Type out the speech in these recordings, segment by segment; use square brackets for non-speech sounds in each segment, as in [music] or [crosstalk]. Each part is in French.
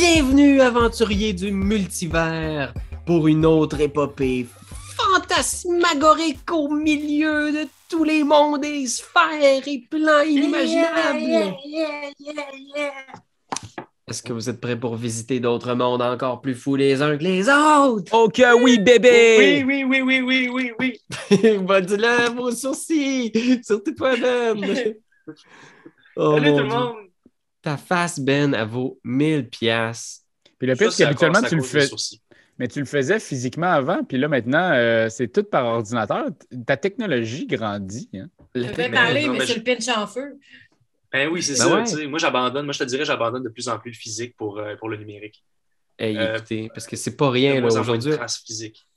Bienvenue, aventuriers du multivers, pour une autre épopée fantasmagorique au milieu de tous les mondes et sphères et plans inimaginables. Est-ce que vous êtes prêts pour visiter d'autres mondes encore plus fous les uns que les autres? Ok, oui, bébé! Oui, oui, oui, oui, oui, oui, oui. dis-le, [laughs] vos sourcils, surtout toi-même. [laughs] Oh, Salut tout le monde. Ta face, Ben, elle vaut 1000 piastres. Puis le pire, c'est qu'habituellement, tu le fais. Mais tu le faisais physiquement avant, puis là, maintenant, euh, c'est tout par ordinateur. Ta technologie grandit. Hein? Je vais parler, mais mais c'est je- le pinch en feu. Ben oui, c'est Ben ça. ouais. tu sais. Moi, j'abandonne. Moi, je te dirais, j'abandonne de plus en plus le physique pour, euh, pour le numérique. Hey, Euh, écoutez, parce que c'est pas rien là, aujourd'hui.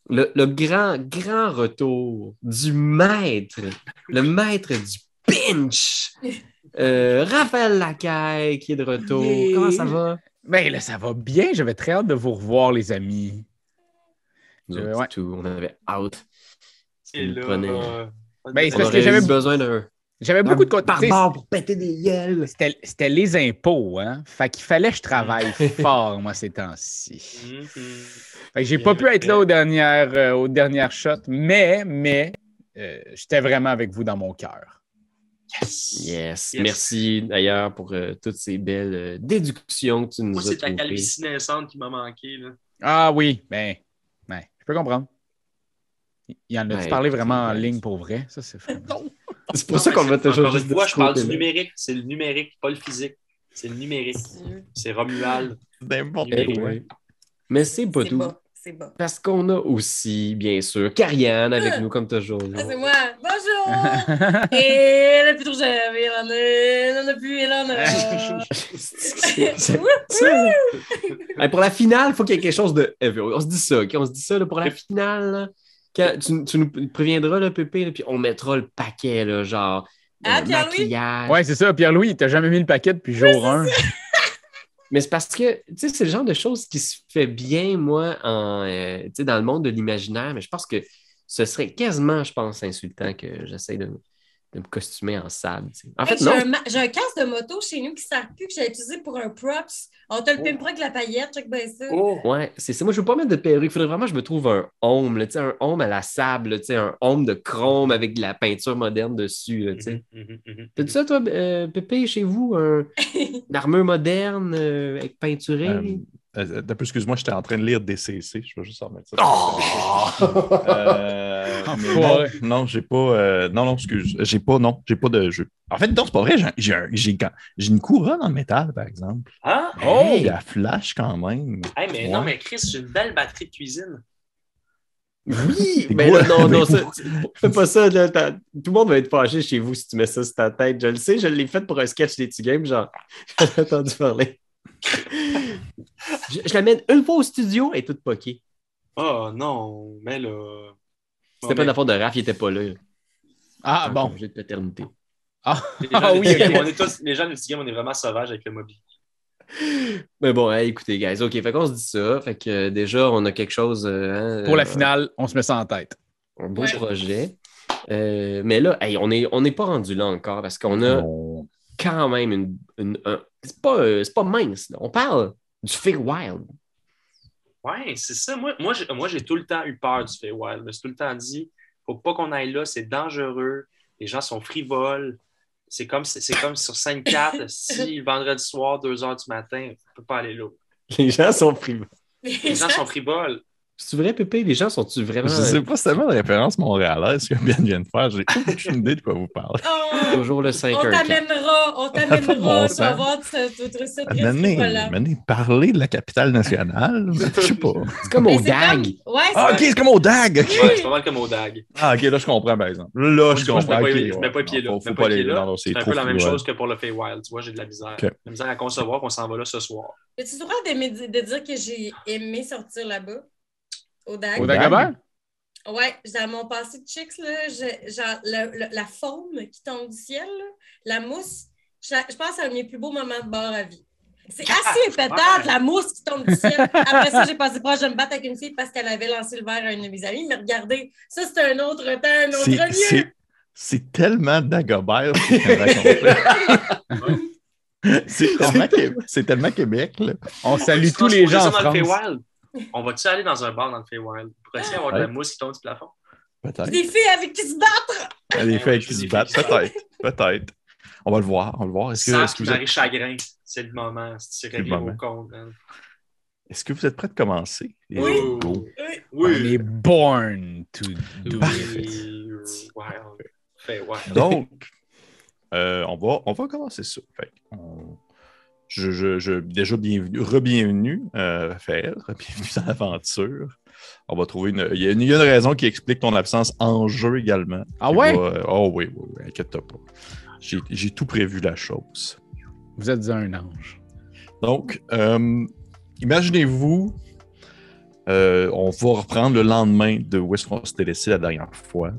Le, le grand, grand retour du maître, le maître du pinch, [laughs] euh, Raphaël Lacaille qui est de retour. Yeah. Comment ça va? Ben là, ça va bien. J'avais très hâte de vous revoir, les amis. Nous autres, ouais. tout, on avait out. Ça Et nous là, prenait- euh, Ben, c'est parce que j'avais- besoin d'un J'avais beaucoup de contacts. pour péter des gueules. C'était c'était les impôts, hein? Fait qu'il fallait que je travaille [laughs] fort, moi, ces temps-ci. Mhm. Fait que j'ai pas pu être là aux dernières, euh, aux dernières shots, mais, mais, euh, j'étais vraiment avec vous dans mon cœur. Yes. Yes. Yes. Merci d'ailleurs pour euh, toutes ces belles euh, déductions que tu nous Moi, as c'est ta calvitie naissante qui m'a manqué. Là. Ah oui, ben, ben, je peux comprendre. Il en a-tu Ouais, parlé vraiment en ligne pour vrai? Ça, c'est fou. [laughs] C'est pour ça qu'on va toujours Encore une fois, je parle du numérique. C'est le numérique, pas le physique. C'est le numérique. C'est Romuald. N'importe Eh ouais. Mais c'est pas tout. C'est bas. Parce qu'on a aussi, bien sûr, Carianne avec nous comme toujours. Ah, c'est moi. Bonjour! [laughs] Et elle n'a plus trop jamais, elle en a, elle en a plus, elle en a. [laughs] C'est- c'est- ça. Hey, pour la finale, il faut qu'il y ait quelque chose de. Eh, On se dit ça, OK? On se dit ça là, pour la finale. là. Quand tu, tu nous préviendras, là, Pépé, là, puis on mettra le paquet, là, genre. Ah, euh, Pierre-Louis? maquillage. Ouais, c'est ça. Pierre-Louis, t'as jamais mis le paquet depuis jour 1. Mais c'est parce que, tu sais, c'est le genre de choses qui se fait bien, moi, en, euh, dans le monde de l'imaginaire, mais je pense que ce serait quasiment, je pense, insultant que j'essaie de, de me costumer en sable. tu sais. En fait, Hey, non. J'ai un, ma- j'ai un casque de moto chez nous qui ne sert plus, que j'ai utilisé pour un props. On te le Oh. pimpera avec la paillette, check bien ça. Oh! Ouais, c'est ça. Moi, je veux pas mettre de perruque. Il faudrait vraiment que je me trouve un home, là, tu sais, un home à la sable, là, tu sais, un home de chrome avec de la peinture moderne dessus. là, tu mhm. T'as-tu ça, toi, euh, Pépé, chez vous? Un, [laughs] une armure moderne euh, avec peinturée? Euh, Euh, d'un peu, excuse-moi, j'étais en train de lire DCC. Je vais juste en remettre ça. Oh! Euh, mais Enfoiré. non, non, j'ai pas. euh, non, non, excuse. J'ai pas. Non, j'ai pas de jeu. En fait, non, c'est pas vrai. J'ai, un- une couronne en métal, par exemple. Ah! Oh! Il y a flash quand même. Hey, mais Ouais. non, mais Chris, j'ai une belle batterie de cuisine. Oui! [laughs] C'est Mais là, non, non, [laughs] fais pas ça. là, tout le monde va être fâché chez vous si tu mets ça sur ta tête. Je le sais, je l'ai fait pour un sketch des petits games, genre, [laughs] j'en ai entendu parler. je, je l'amène une fois au studio, est toute poquée. Oh non, mais là. C'était pas de la faute de Raph, il était pas là. Ah bon. congé de paternité. Ah, les gens, [laughs] Ah oui, on est tous, les gens petits games, on est vraiment sauvages avec le mobilier. Mais bon, hey, écoutez, guys, OK, fait qu'on se dit ça. Fait que euh, déjà, on a quelque chose. euh, hein, pour la euh, finale, on se met ça en tête. Un beau Ouais. projet. Euh, mais là, hey, on n'est on n'est pas rendu là encore parce qu'on a quand même une. une- un- c'est pas, euh, c'est pas mince. là. On parle du Feywild. Ouais, c'est ça. Moi, moi, j'ai, moi, j'ai tout le temps eu peur du Feywild. Je me suis tout le temps dit, faut pas qu'on aille là, c'est dangereux. Les gens sont frivoles. C'est comme, c'est, c'est comme sur scène 4, [laughs] si vendredi soir, 2 h du matin, on peut pas aller là. Les gens sont frivoles. Les gens sont frivoles. C'est vrai, Pépé? Les gens sont-tu vraiment Je sais pas, c'est tellement de référence montréalaise que Ben vient de faire. J'ai aucune idée de quoi vous parlez. [laughs] Oh, toujours le 5 on t'amènera, on t'amènera. bon Tu vas voir, tu tu- tu Amenez, frivolant. amenez, parler de la capitale nationale. [laughs] Je sais pas. C'est comme au c'est DAG. comme- Ouais, c'est Ah, ok, c'est comme au DAG. Ouais, c'est pas mal comme au DAG. Ah, ok, là, je comprends, par exemple. Là, je comprends. mets pas, ok, je mets pas ouais. les pieds là. Non, Je Faut, mets pas aller pieds là. là. C'est C'est un trop peu la même chose que pour le Feywild. Tu vois, j'ai de la misère. La misère à concevoir qu'on s'en va là ce soir. As-tu le droit de dire que j'ai aimé sortir là-bas? Au DAG? Au Dagobert? Ouais, dans mon passé de chicks, là, je- genre, le- le- la faune qui tombe du ciel, là, la mousse, je, je pense que c'est un de mes plus beaux moments de bord à vie. C'est assez pétante, ouais. la mousse qui tombe du ciel. Après ça, j'ai passé proche de me battre avec une fille parce qu'elle avait lancé le verre à une de mes amies. Mais regardez, ça, c'est un autre temps, un autre C'est- lieu. c'est- C'est tellement Dagobert ce que tu. C'est tellement, Qué- c'est tellement Québec, là. On salue tous les gens en France. On va-tu aller dans un bar dans le Feywild? Pourrait-il y avoir de la mousse qui tombe du plafond? Peut-être. Des filles avec qui se battent! Les Ouais, faits ouais, qui se battent, des filles peut-être. Peut-être. On va le voir. On va le voir. Est-ce que, vous êtes, Marie Chagrin, c'est le moment. C'est le réglé au moment. compte, man. est-ce que vous êtes prêts de commencer? Oui. Go. On est born to do Oui. it. Wild. Feywild. Donc, euh, on, va, on va commencer ça. Fait que on- je, je, je- déjà, bienvenue, re-bienvenue, euh, Raphaël, bienvenue dans l'aventure. On va trouver une. Il y, a une. il y a une raison qui explique ton absence en jeu également. Ah ouais? va- euh, oh oui, oui, oui, inquiète-toi pas. J'ai j'ai tout prévu la chose. Vous êtes un ange. Donc, euh, imaginez-vous, euh, on va reprendre le lendemain de où est-ce qu'on s'était laissé la dernière fois,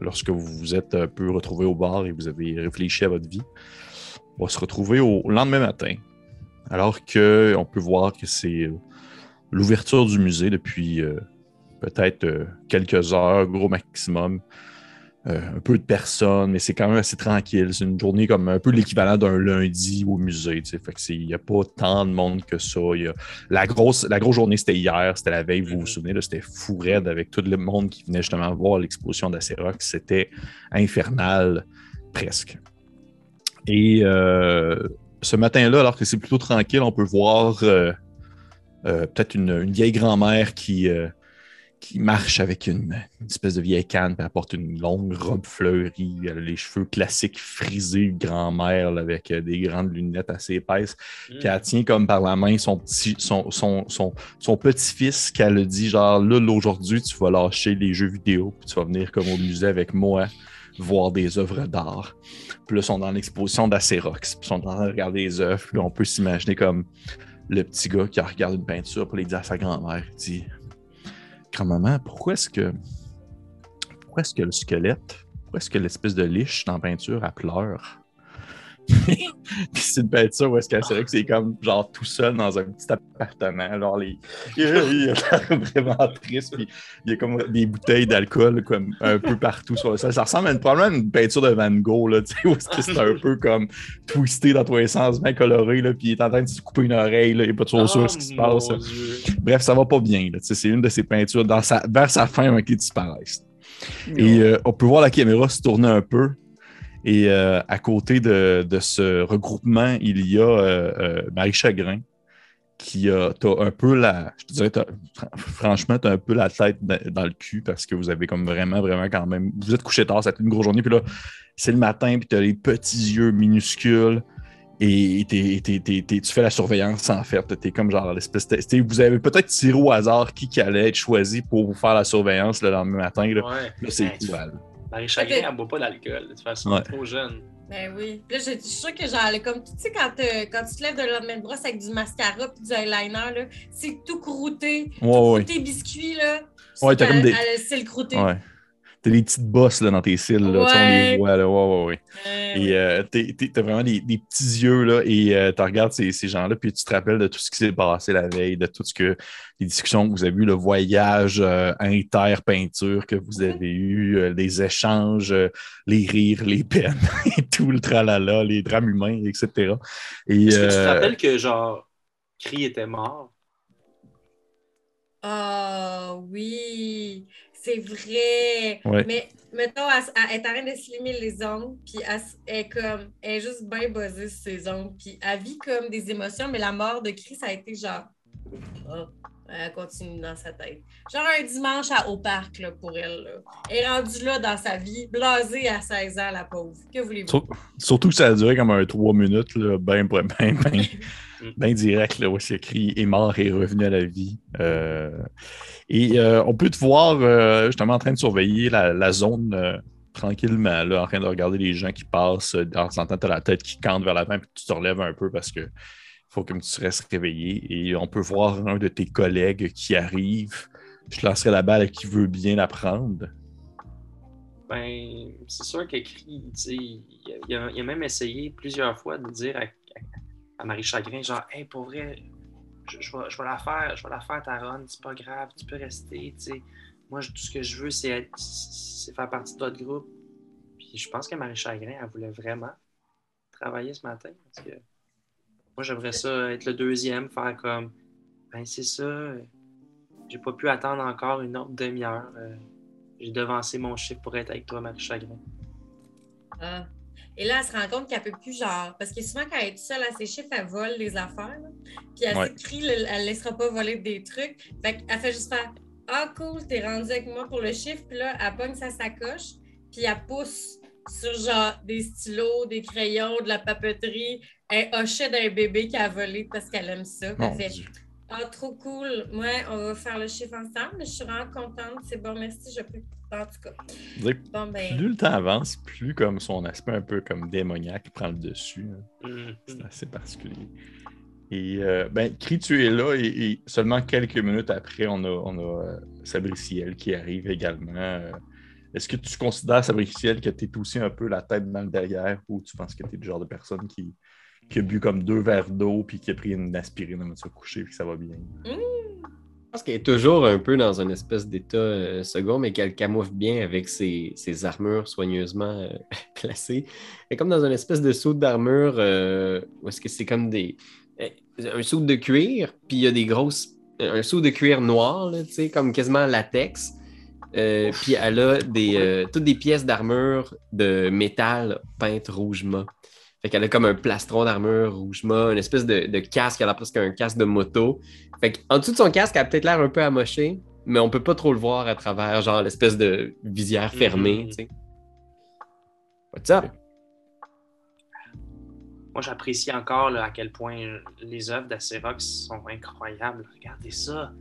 lorsque vous vous êtes un peu retrouvé au bar et vous avez réfléchi à votre vie. On va se retrouver au lendemain matin, alors que on peut voir que c'est euh, l'ouverture du musée depuis euh, peut-être euh, quelques heures, gros maximum. Euh, un peu de personnes, mais c'est quand même assez tranquille. C'est une journée comme un peu l'équivalent d'un lundi au musée. Fait que il n'y a pas tant de monde que ça. Il y a- la, grosse, la grosse journée, c'était hier, c'était la veille, vous vous Mhm. souvenez, c'était fou raide avec tout le monde qui venait justement voir l'exposition d'Acerox. C'était infernal, presque. Et euh, ce matin-là, alors que c'est plutôt tranquille, on peut voir euh, euh, peut-être une, une vieille grand-mère qui, qui marche avec une, une espèce de vieille canne, puis elle porte une longue robe fleurie, elle a les cheveux classiques frisés, grand-mère, avec des grandes lunettes assez épaisses, Mm. puis elle tient comme par la main son petit son, son, son, son petit-fils qu'elle a dit genre là, là, aujourd'hui, tu vas lâcher les jeux vidéo, puis tu vas venir comme au musée avec moi voir des œuvres d'art. Puis là, ils sont dans l'exposition d'Acerox, ils sont en train de regarder les œuvres, puis on peut s'imaginer comme le petit gars qui regarde une peinture, puis il dit à sa grand-mère, il dit Grand-maman, pourquoi est-ce que pourquoi est-ce que le squelette, pourquoi est-ce que l'espèce de liche dans la peinture, elle pleure? Puis c'est une peinture où est-ce que c'est vrai que c'est comme genre tout seul dans un petit appartement. Alors les... [laughs] il a l'air vraiment triste. Puis il y a comme des bouteilles d'alcool comme un peu partout sur le sol. Ça ressemble à une, probablement à une peinture de Van Gogh, là, tu sais, où est-ce que c'est un peu comme twisté dans tous les sens, bien coloré, là, puis il est en train de se couper une oreille, là, il n'est pas trop sûr Oh, ce qui se passe. mon Dieu. Bref, ça va pas bien. là. Tu sais, C'est une de ses peintures dans sa, vers sa fin avant qu'il disparaisse. Et euh, on peut voir la caméra se tourner un peu. Et euh, à côté de, de ce regroupement, il y a euh, euh, Marie Chagrin qui a un peu la. Je te dirais, franchement, tu as un peu la tête dans, le cul parce que vous avez comme vraiment, vraiment quand même. Vous êtes couché tard, ça a été une grosse journée. Puis là, c'est le matin, puis tu as les petits yeux minuscules. Et t'es- t'es- t'es- t'es- tu fais la surveillance en fait. Tu es comme genre l'espèce de- Vous avez peut-être tiré au hasard qui, qui allait être choisi pour vous faire la surveillance le lendemain matin. Là, Ouais. Là, c'est égal. Marie Chagrin, elle boit pas d'alcool. De toute façon, Ouais. elle est trop jeune. Ben oui. Puis là, je je suis sûre que genre, elle est comme, tu sais, quand, euh, quand tu te lèves de la main de brosse avec du mascara puis du eyeliner, là, c'est tout croûté. tout Ouais, ouais. croûté biscuit, là. Ouais, t'as comme des- a le croûté. Ouais. T'as des petites bosses là, dans tes cils, là, on les voit, là, ouais, ouais, ouais. Et euh, t'es- t'es- t'as vraiment des, des petits yeux, là, et euh, tu regardes ces, ces gens-là, puis tu te rappelles de tout ce qui s'est passé la veille, de tout ce que, les discussions que vous avez eues, le voyage euh, inter-peinture que vous avez eu, euh, les échanges, euh, les rires, les peines, [laughs] et tout le tralala, les drames humains, etc. Et, Est-ce que tu te euh, rappelles que, genre, Cri était mort? Ah oui, c'est vrai. Ouais. Mais mettons, elle, est en train de slimer les ongles, puis elle, est comme, elle est juste bien buzzée sur ses ongles, puis elle vit comme des émotions, mais la mort de Chris a été genre, oh, elle continue dans sa tête. Genre un dimanche à, au parc là, pour elle. Là. Elle est rendue là dans sa vie, blasée à 16 ans, la pauvre. Que voulez-vous? Sur- Surtout que ça a duré comme un trois minutes, là, ben, ben, ben, [laughs] ben, ben direct, là, où c'est écrit est mort et est revenu à la vie. Euh, et euh, on peut te voir euh, justement en train de surveiller la, la zone tranquillement, là, en train de regarder les gens qui passent. De temps en temps, tu as la tête qui cante vers l'avant, puis tu te relèves un peu parce que faut que tu restes réveillé. Et on peut voir un de tes collègues qui arrive. Je te lancerai la balle à qui veut bien la prendre. Ben, c'est sûr que Cri, tu sais, il, a- il a, il a même essayé plusieurs fois de dire à, à- à Marie Chagrin, genre, hey, pour vrai, je, vais, je vais la faire, je vais la faire ta c'est pas grave, tu peux rester, tu sais. Moi, tout ce que je veux, c'est faire partie de votre groupe. Puis je pense que Marie Chagrin, elle voulait vraiment travailler ce matin. Moi, j'aimerais ça être le deuxième, faire comme Ben, c'est ça, j'ai pas pu attendre encore une autre demi-heure. euh, j'ai devancé mon chiffre pour être avec toi, Marie Chagrin. Ah. Et là, elle se rend compte qu'elle peut plus, genre, parce que souvent, quand elle est seule à ses chiffres, elle vole les affaires. là. Puis elle Ouais. s'écrit, elle ne laissera pas voler des trucs. Fait qu'elle fait juste faire Ah, cool, t'es rendu avec moi pour le chiffre. Puis là, elle pogne sa sacoche, puis elle pousse sur, genre, des stylos, des crayons, de la papeterie. Elle hochait d'un bébé qui a volé parce qu'elle aime ça. Elle fait. Ah, trop cool. Ouais, on va faire le chiffre ensemble. Je suis vraiment contente. C'est bon, merci. Je peux. En tout cas. Bon, ben. Plus le temps avance, plus comme son aspect un peu comme démoniaque prend le dessus. hein. Mhm. C'est assez particulier. Et euh, ben, Cri, tu es là et, et seulement quelques minutes après, on a, on a euh, Sabriciel qui arrive également. Euh, Est-ce que tu considères, Sabriciel, que tu es aussi un peu la tête dans le derrière ou tu penses que tu es le genre de personne qui, qui a bu comme deux verres d'eau puis qui a pris une aspirine avant de se coucher et que ça va bien? Je pense qu'elle est toujours un peu dans une espèce d'état euh, second, mais qu'elle camoufle bien avec ses, ses armures soigneusement euh, [laughs] placées. Elle est comme dans une espèce de saut d'armure euh, où est-ce que c'est comme des. un saut de cuir, puis il y a des grosses. Un saut de cuir noir, tu sais, comme quasiment latex. Puis elle a des, toutes des pièces d'armure de métal peintes rouge mat. Fait qu'elle a comme un plastron d'armure rouge une espèce de, de casque, elle a presque un casque de moto. Fait qu'en dessous de son casque, elle a peut-être l'air un peu amoché, mais on peut pas trop le voir à travers, genre, l'espèce de visière fermée, Mhm. tu sais. What's up? Moi, j'apprécie encore là, à quel point les œuvres d'Acerox sont incroyables. Regardez ça.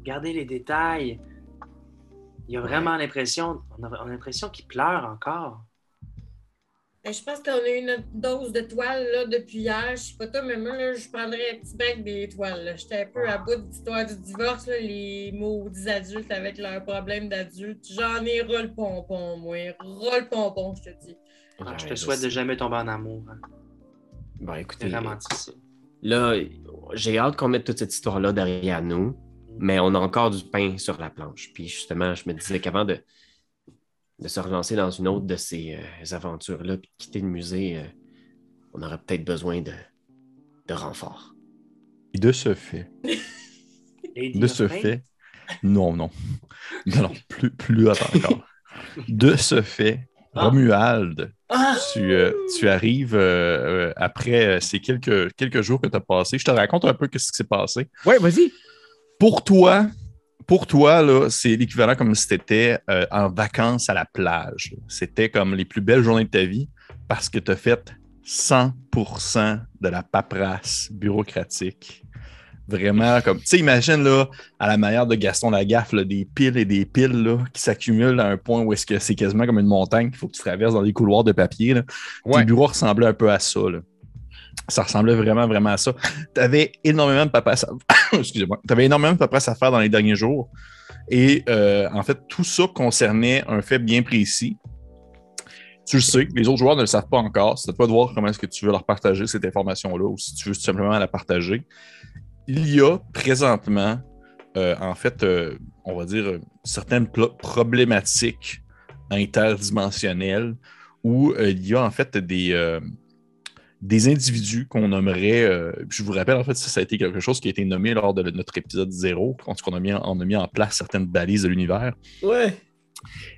Regardez les détails. Il y a vraiment l'impression, on a l'impression qu'il pleure encore. Ben, je pense qu'on a eu notre dose de toile là, depuis hier. Je sais pas toi, mais moi, là, je prendrais un petit break des toiles. J'étais un peu à bout de l'histoire du divorce, là, les maudits adultes avec leurs problèmes d'adultes. J'en ai ras le pompon, moi. Le pompon, je te dis. Ah, je te souhaite de jamais tomber en amour. hein. Bon, écoutez, vraiment dit ça. là, j'ai hâte qu'on mette toute cette histoire-là derrière nous, mais on a encore du pain sur la planche. Puis justement, je me disais qu'avant de, de se relancer dans une autre de ces euh, aventures-là, puis de quitter le musée, euh, on aurait peut-être besoin de, de renforts. Et de ce fait, [laughs] de ce fait, non, non. Non, non, plus, plus encore. [laughs] De ce fait, Ah. Romuald, Ah! tu, euh, tu arrives euh, euh, après ces quelques, quelques jours que tu as passés. Je te raconte un peu ce qui s'est passé. Ouais, vas-y. Pour toi, pour toi, là, c'est l'équivalent comme si tu étais en vacances à la plage. C'était comme les plus belles journées de ta vie parce que tu as fait 100% de la paperasse bureaucratique. Vraiment, comme, tu sais, imagine, là, à la manière de Gaston Lagaffe, là, des piles et des piles, là, qui s'accumulent à un point où est-ce que c'est quasiment comme une montagne qu'il faut que tu traverses dans des couloirs de papier, là. Ouais. Tes bureaux ressemblaient un peu à ça, là. Ça ressemblait vraiment, vraiment à ça. Tu avais énormément de paperasse à... [coughs] Excusez-moi. Tu avais énormément de paperasse à faire dans les derniers jours. Et euh, en fait, tout ça concernait un fait bien précis. Tu le sais, les autres joueurs ne le savent pas encore. C'est à toi de voir comment est-ce que tu veux leur partager cette information-là ou si tu veux tout simplement la partager. Il y a présentement, euh, en fait, euh, on va dire, certaines problématiques interdimensionnelles où il y a en fait des, des individus qu'on nommerait, euh, je vous rappelle, en fait, ça, ça a été quelque chose qui a été nommé lors de notre épisode 0, quand on a mis en, on a mis en place certaines balises de l'univers. Ouais.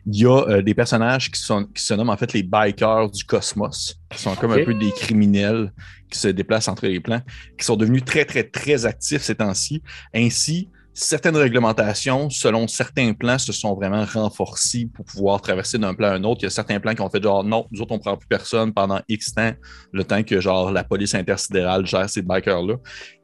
Il y a euh, des personnages qui, sont, qui se nomment en fait les bikers du cosmos, qui sont comme un peu des criminels qui se déplacent entre les plans, qui sont devenus très, très, très actifs ces temps-ci. Ainsi, certaines réglementations, selon certains plans, se sont vraiment renforcées pour pouvoir traverser d'un plan à un autre. Il y a certains plans qui ont fait genre non, nous autres, on ne prend plus personne pendant X temps, le temps que genre la police intersidérale gère ces bikers-là.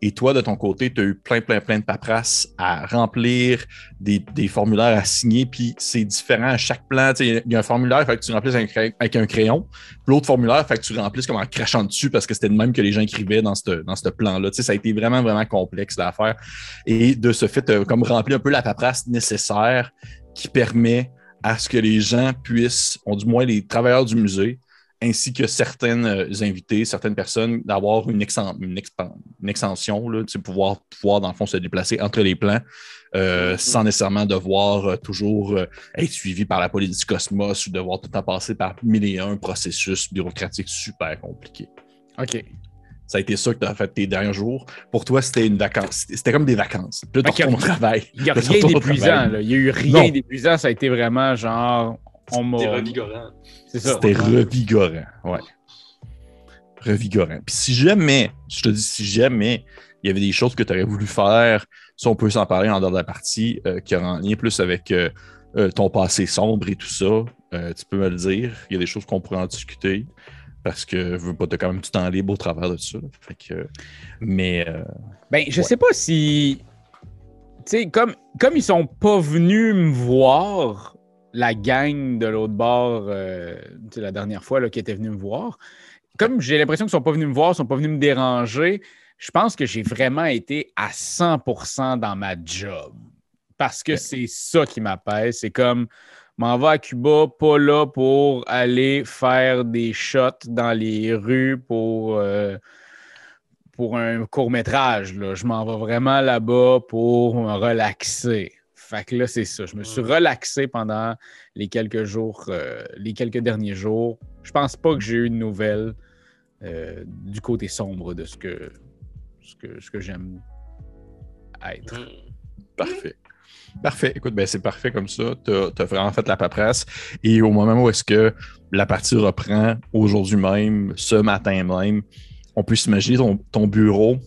Et toi, de ton côté, tu as eu plein, plein, plein de paperasses à remplir, des, formulaires à signer, puis c'est différent à chaque plan. Il y a un formulaire, il fait que tu remplisses avec un crayon, l'autre formulaire, fait que tu remplisses comme en crachant dessus parce que c'était le même que les gens écrivaient dans ce dans plan-là. Tu sais, Ça a été vraiment, vraiment complexe l'affaire. Et de ce fait, comme rempli un peu la paperasse nécessaire qui permet à ce que les gens puissent, ou du moins les travailleurs du musée, ainsi que certaines euh, invités, certaines personnes, d'avoir une, exten- une, extension, tu pouvoir, pouvoir, dans le fond, se déplacer entre les plans euh, sans nécessairement devoir euh, toujours euh, être suivi par la police du cosmos ou devoir tout le temps passer par mille et un processus bureaucratiques super compliqués. OK. Ça a été ça que tu as fait tes derniers jours. Pour toi, c'était une vacance. C'était comme des vacances. Puis là, tu Ok. retournes au travail. Il n'y a rien d'épuisant. Il n'y a eu rien d'épuisant. Ça a été vraiment genre. On m'a. C'est revigorant. C'est ça. C'était revigorant. Ouais. Revigorant. Puis si jamais, je te dis, si jamais il y avait des choses que tu aurais voulu faire, si on peut s'en parler en dehors de la partie, euh, qui auraient un lien plus avec euh, euh, ton passé sombre et tout ça, tu peux me le dire. Il y a des choses qu'on pourrait en discuter. Parce que je veux pas, t'as quand même du temps libre au travers de ça. Fait que, mais Ben, je Ouais. sais pas si. Tu sais, comme, comme ils sont pas venus me voir, la gang de l'autre bord, euh, tu la dernière fois là, qui était venue me voir, comme j'ai l'impression qu'ils sont pas venus me voir, ils sont pas venus me déranger, je pense que j'ai vraiment été à 100% dans ma job. Parce que c'est ça qui m'appelle. C'est comme, m'en va à Cuba, pas là pour aller faire des shots dans les rues pour. euh, pour un court métrage. Là. Je m'en vais vraiment là-bas pour me relaxer. Fait que là, c'est ça. Je me suis relaxé pendant les quelques jours, euh, les quelques derniers jours. Je pense pas que j'ai eu de nouvelles euh, du côté sombre de ce que, ce que, ce que j'aime être. Hmm. Parfait. Parfait. Écoute, ben c'est parfait comme ça. Tu as, vraiment fait la paperasse. Et au moment où est-ce que la partie reprend aujourd'hui même, ce matin même, on peut s'imaginer ton, ton bureau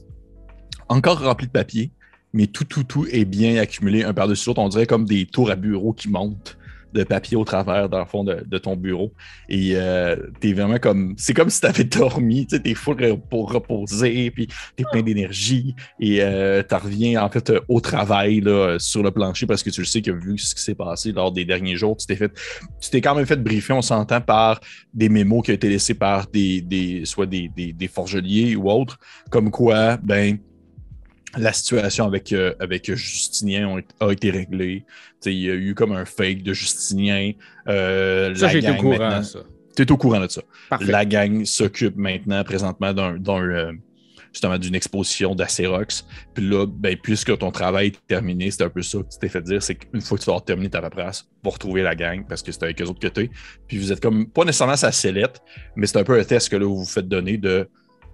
encore rempli de papier, mais tout, tout, tout est bien accumulé un par-dessus l'autre. On dirait comme des tours à bureau qui montent de papier au travers, dans le fond, de, ton bureau. Et euh, t'es vraiment comme. C'est comme si t'avais dormi, tu t'es full pour reposer, puis t'es plein d'énergie. Et euh, tu reviens en fait euh, au travail là, sur le plancher parce que tu le sais que vu ce qui s'est passé lors des derniers jours, tu t'es fait. Tu t'es quand même fait briefer, on s'entend, par des mémos qui ont été laissés par des, des soit des, des, des forgeliers ou autres, comme quoi, ben. La situation avec, euh, avec Justinien a été réglée. Il y a eu comme un fake de Justinien. Euh, Ça, la j'ai au courant, maintenant- ça. Tu es au courant de ça. Parfait. La gang s'occupe maintenant, présentement, d'un, euh, justement d'une exposition d'Acerox. Puis là, ben, puisque ton travail est terminé, c'est un peu ça que tu t'es fait dire, c'est qu'une fois que tu vas terminé ta paperasse, va retrouver la gang parce que c'est avec eux autres que t'es. Puis vous êtes comme, pas nécessairement sa sellette, mais c'est un peu un test que là, vous vous faites donner de.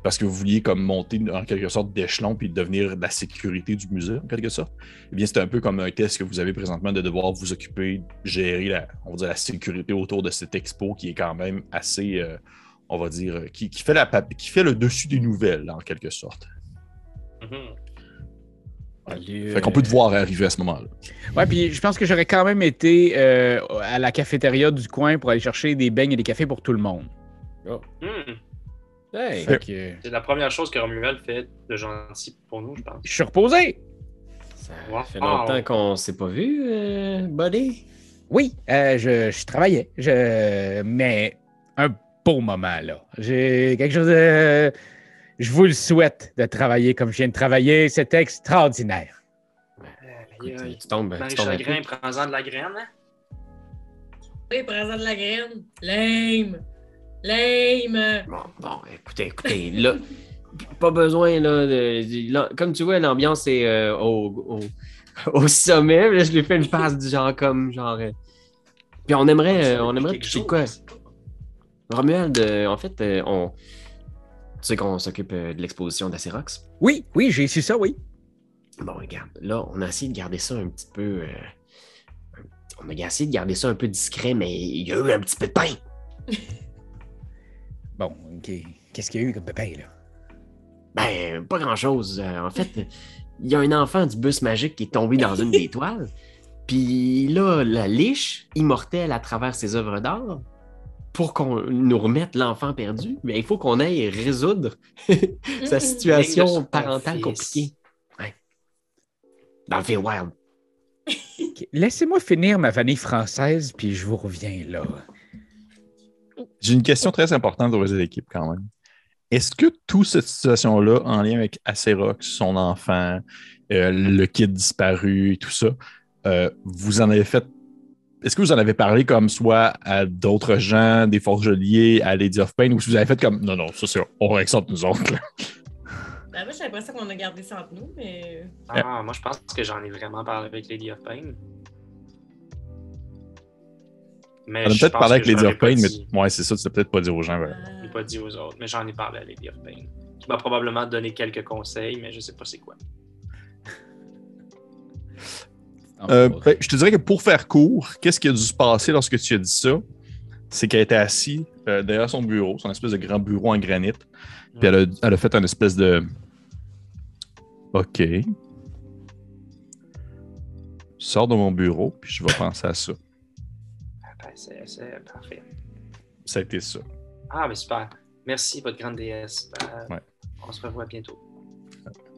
Parce que vous vouliez comme monter en quelque sorte d'échelon puis devenir la sécurité du musée, en quelque sorte. Eh bien, c'est un peu comme un test que vous avez présentement de devoir vous occuper, gérer la, on va dire, la sécurité autour de cette expo qui est quand même assez, euh, on va dire, euh, qui, qui fait la, qui fait le dessus des nouvelles, en quelque sorte. Mhm. Fait qu'on peut te voir arriver à ce moment-là. Ouais, puis je pense que j'aurais quand même été euh, à la cafétéria du coin pour aller chercher des beignes et des cafés pour tout le monde. Hmm. Hey, C'est la première chose que Romuald fait de gentil pour nous, je pense. je suis reposé. ça Wow. fait longtemps qu'on s'est pas vu, euh, buddy. Oui, euh, je, je travaillais, je, mais un beau moment, là. J'ai quelque chose de... Je vous le souhaite de travailler comme je viens de travailler. C'était extraordinaire. Aïe, aïe. Tu tombes, Marie tu tombes prends-en de la graine, hein? Oui, présent de la graine. Lame. Lame. Bon, bon, écoutez, écoutez, là, [laughs] pas besoin, là, de, là, comme tu vois, l'ambiance est euh, au, au, au sommet, là, je lui fais une passe du genre comme, genre... euh, puis on aimerait, euh, on aimerait toucher quoi? Romuald, euh, en fait, euh, on... Tu sais qu'on s'occupe euh, de l'exposition d'Acerox? Oui, oui, j'ai su ça, oui. Bon, regarde, là, on a essayé de garder ça un petit peu... euh, on a essayé de garder ça un peu discret, mais il y a eu un petit peu de pain. [laughs] Bon, OK. Qu'est-ce qu'il y a eu comme pépin, là? Ben, pas grand-chose. Euh, en fait, il y a un enfant du bus magique qui est tombé dans une des [laughs] toiles. Puis là, la liche, immortelle à travers ses œuvres d'art, pour qu'on nous remette l'enfant perdu, ben, il faut qu'on aille résoudre [laughs] sa Mm-mm. situation parentale compliquée. Ouais. Dans le Feywild. Laissez-moi finir ma vanille française, puis je vous reviens là. J'ai une question très importante aux l'équipe quand même. Est-ce que toute cette situation-là, en lien avec Acerox, son enfant, euh, le kid disparu et tout ça, euh, vous en avez fait. Est-ce que vous en avez parlé comme soit à d'autres gens, des forgeliers, à Lady of Pain, ou si vous avez fait comme non, non, ça c'est on règle ça entre nous autres. Ben, moi, j'ai l'impression qu'on a gardé ça entre nous, mais. Ah, moi, je pense que j'en ai vraiment parlé avec Lady of Pain. Mais On a peut-être parlé avec of Pain, mais ouais, c'est ça, tu l'as peut-être pas dit aux gens. ouais. Je l'ai pas dit aux autres, mais j'en ai parlé à Lady of Pain. qui m'a probablement donné quelques conseils, mais je sais pas c'est quoi. Euh, ben, je te dirais que pour faire court, qu'est-ce qui a dû se passer lorsque tu as dit ça? C'est qu'elle était assise euh, derrière son bureau, son espèce de grand bureau en granit. Puis elle a, elle a fait un espèce de. OK. Sors de mon bureau, puis je vais penser à ça. C'est c'est parfait. Ça a été ça. Ah, mais super. Merci, votre grande déesse. Ouais. On se revoit bientôt.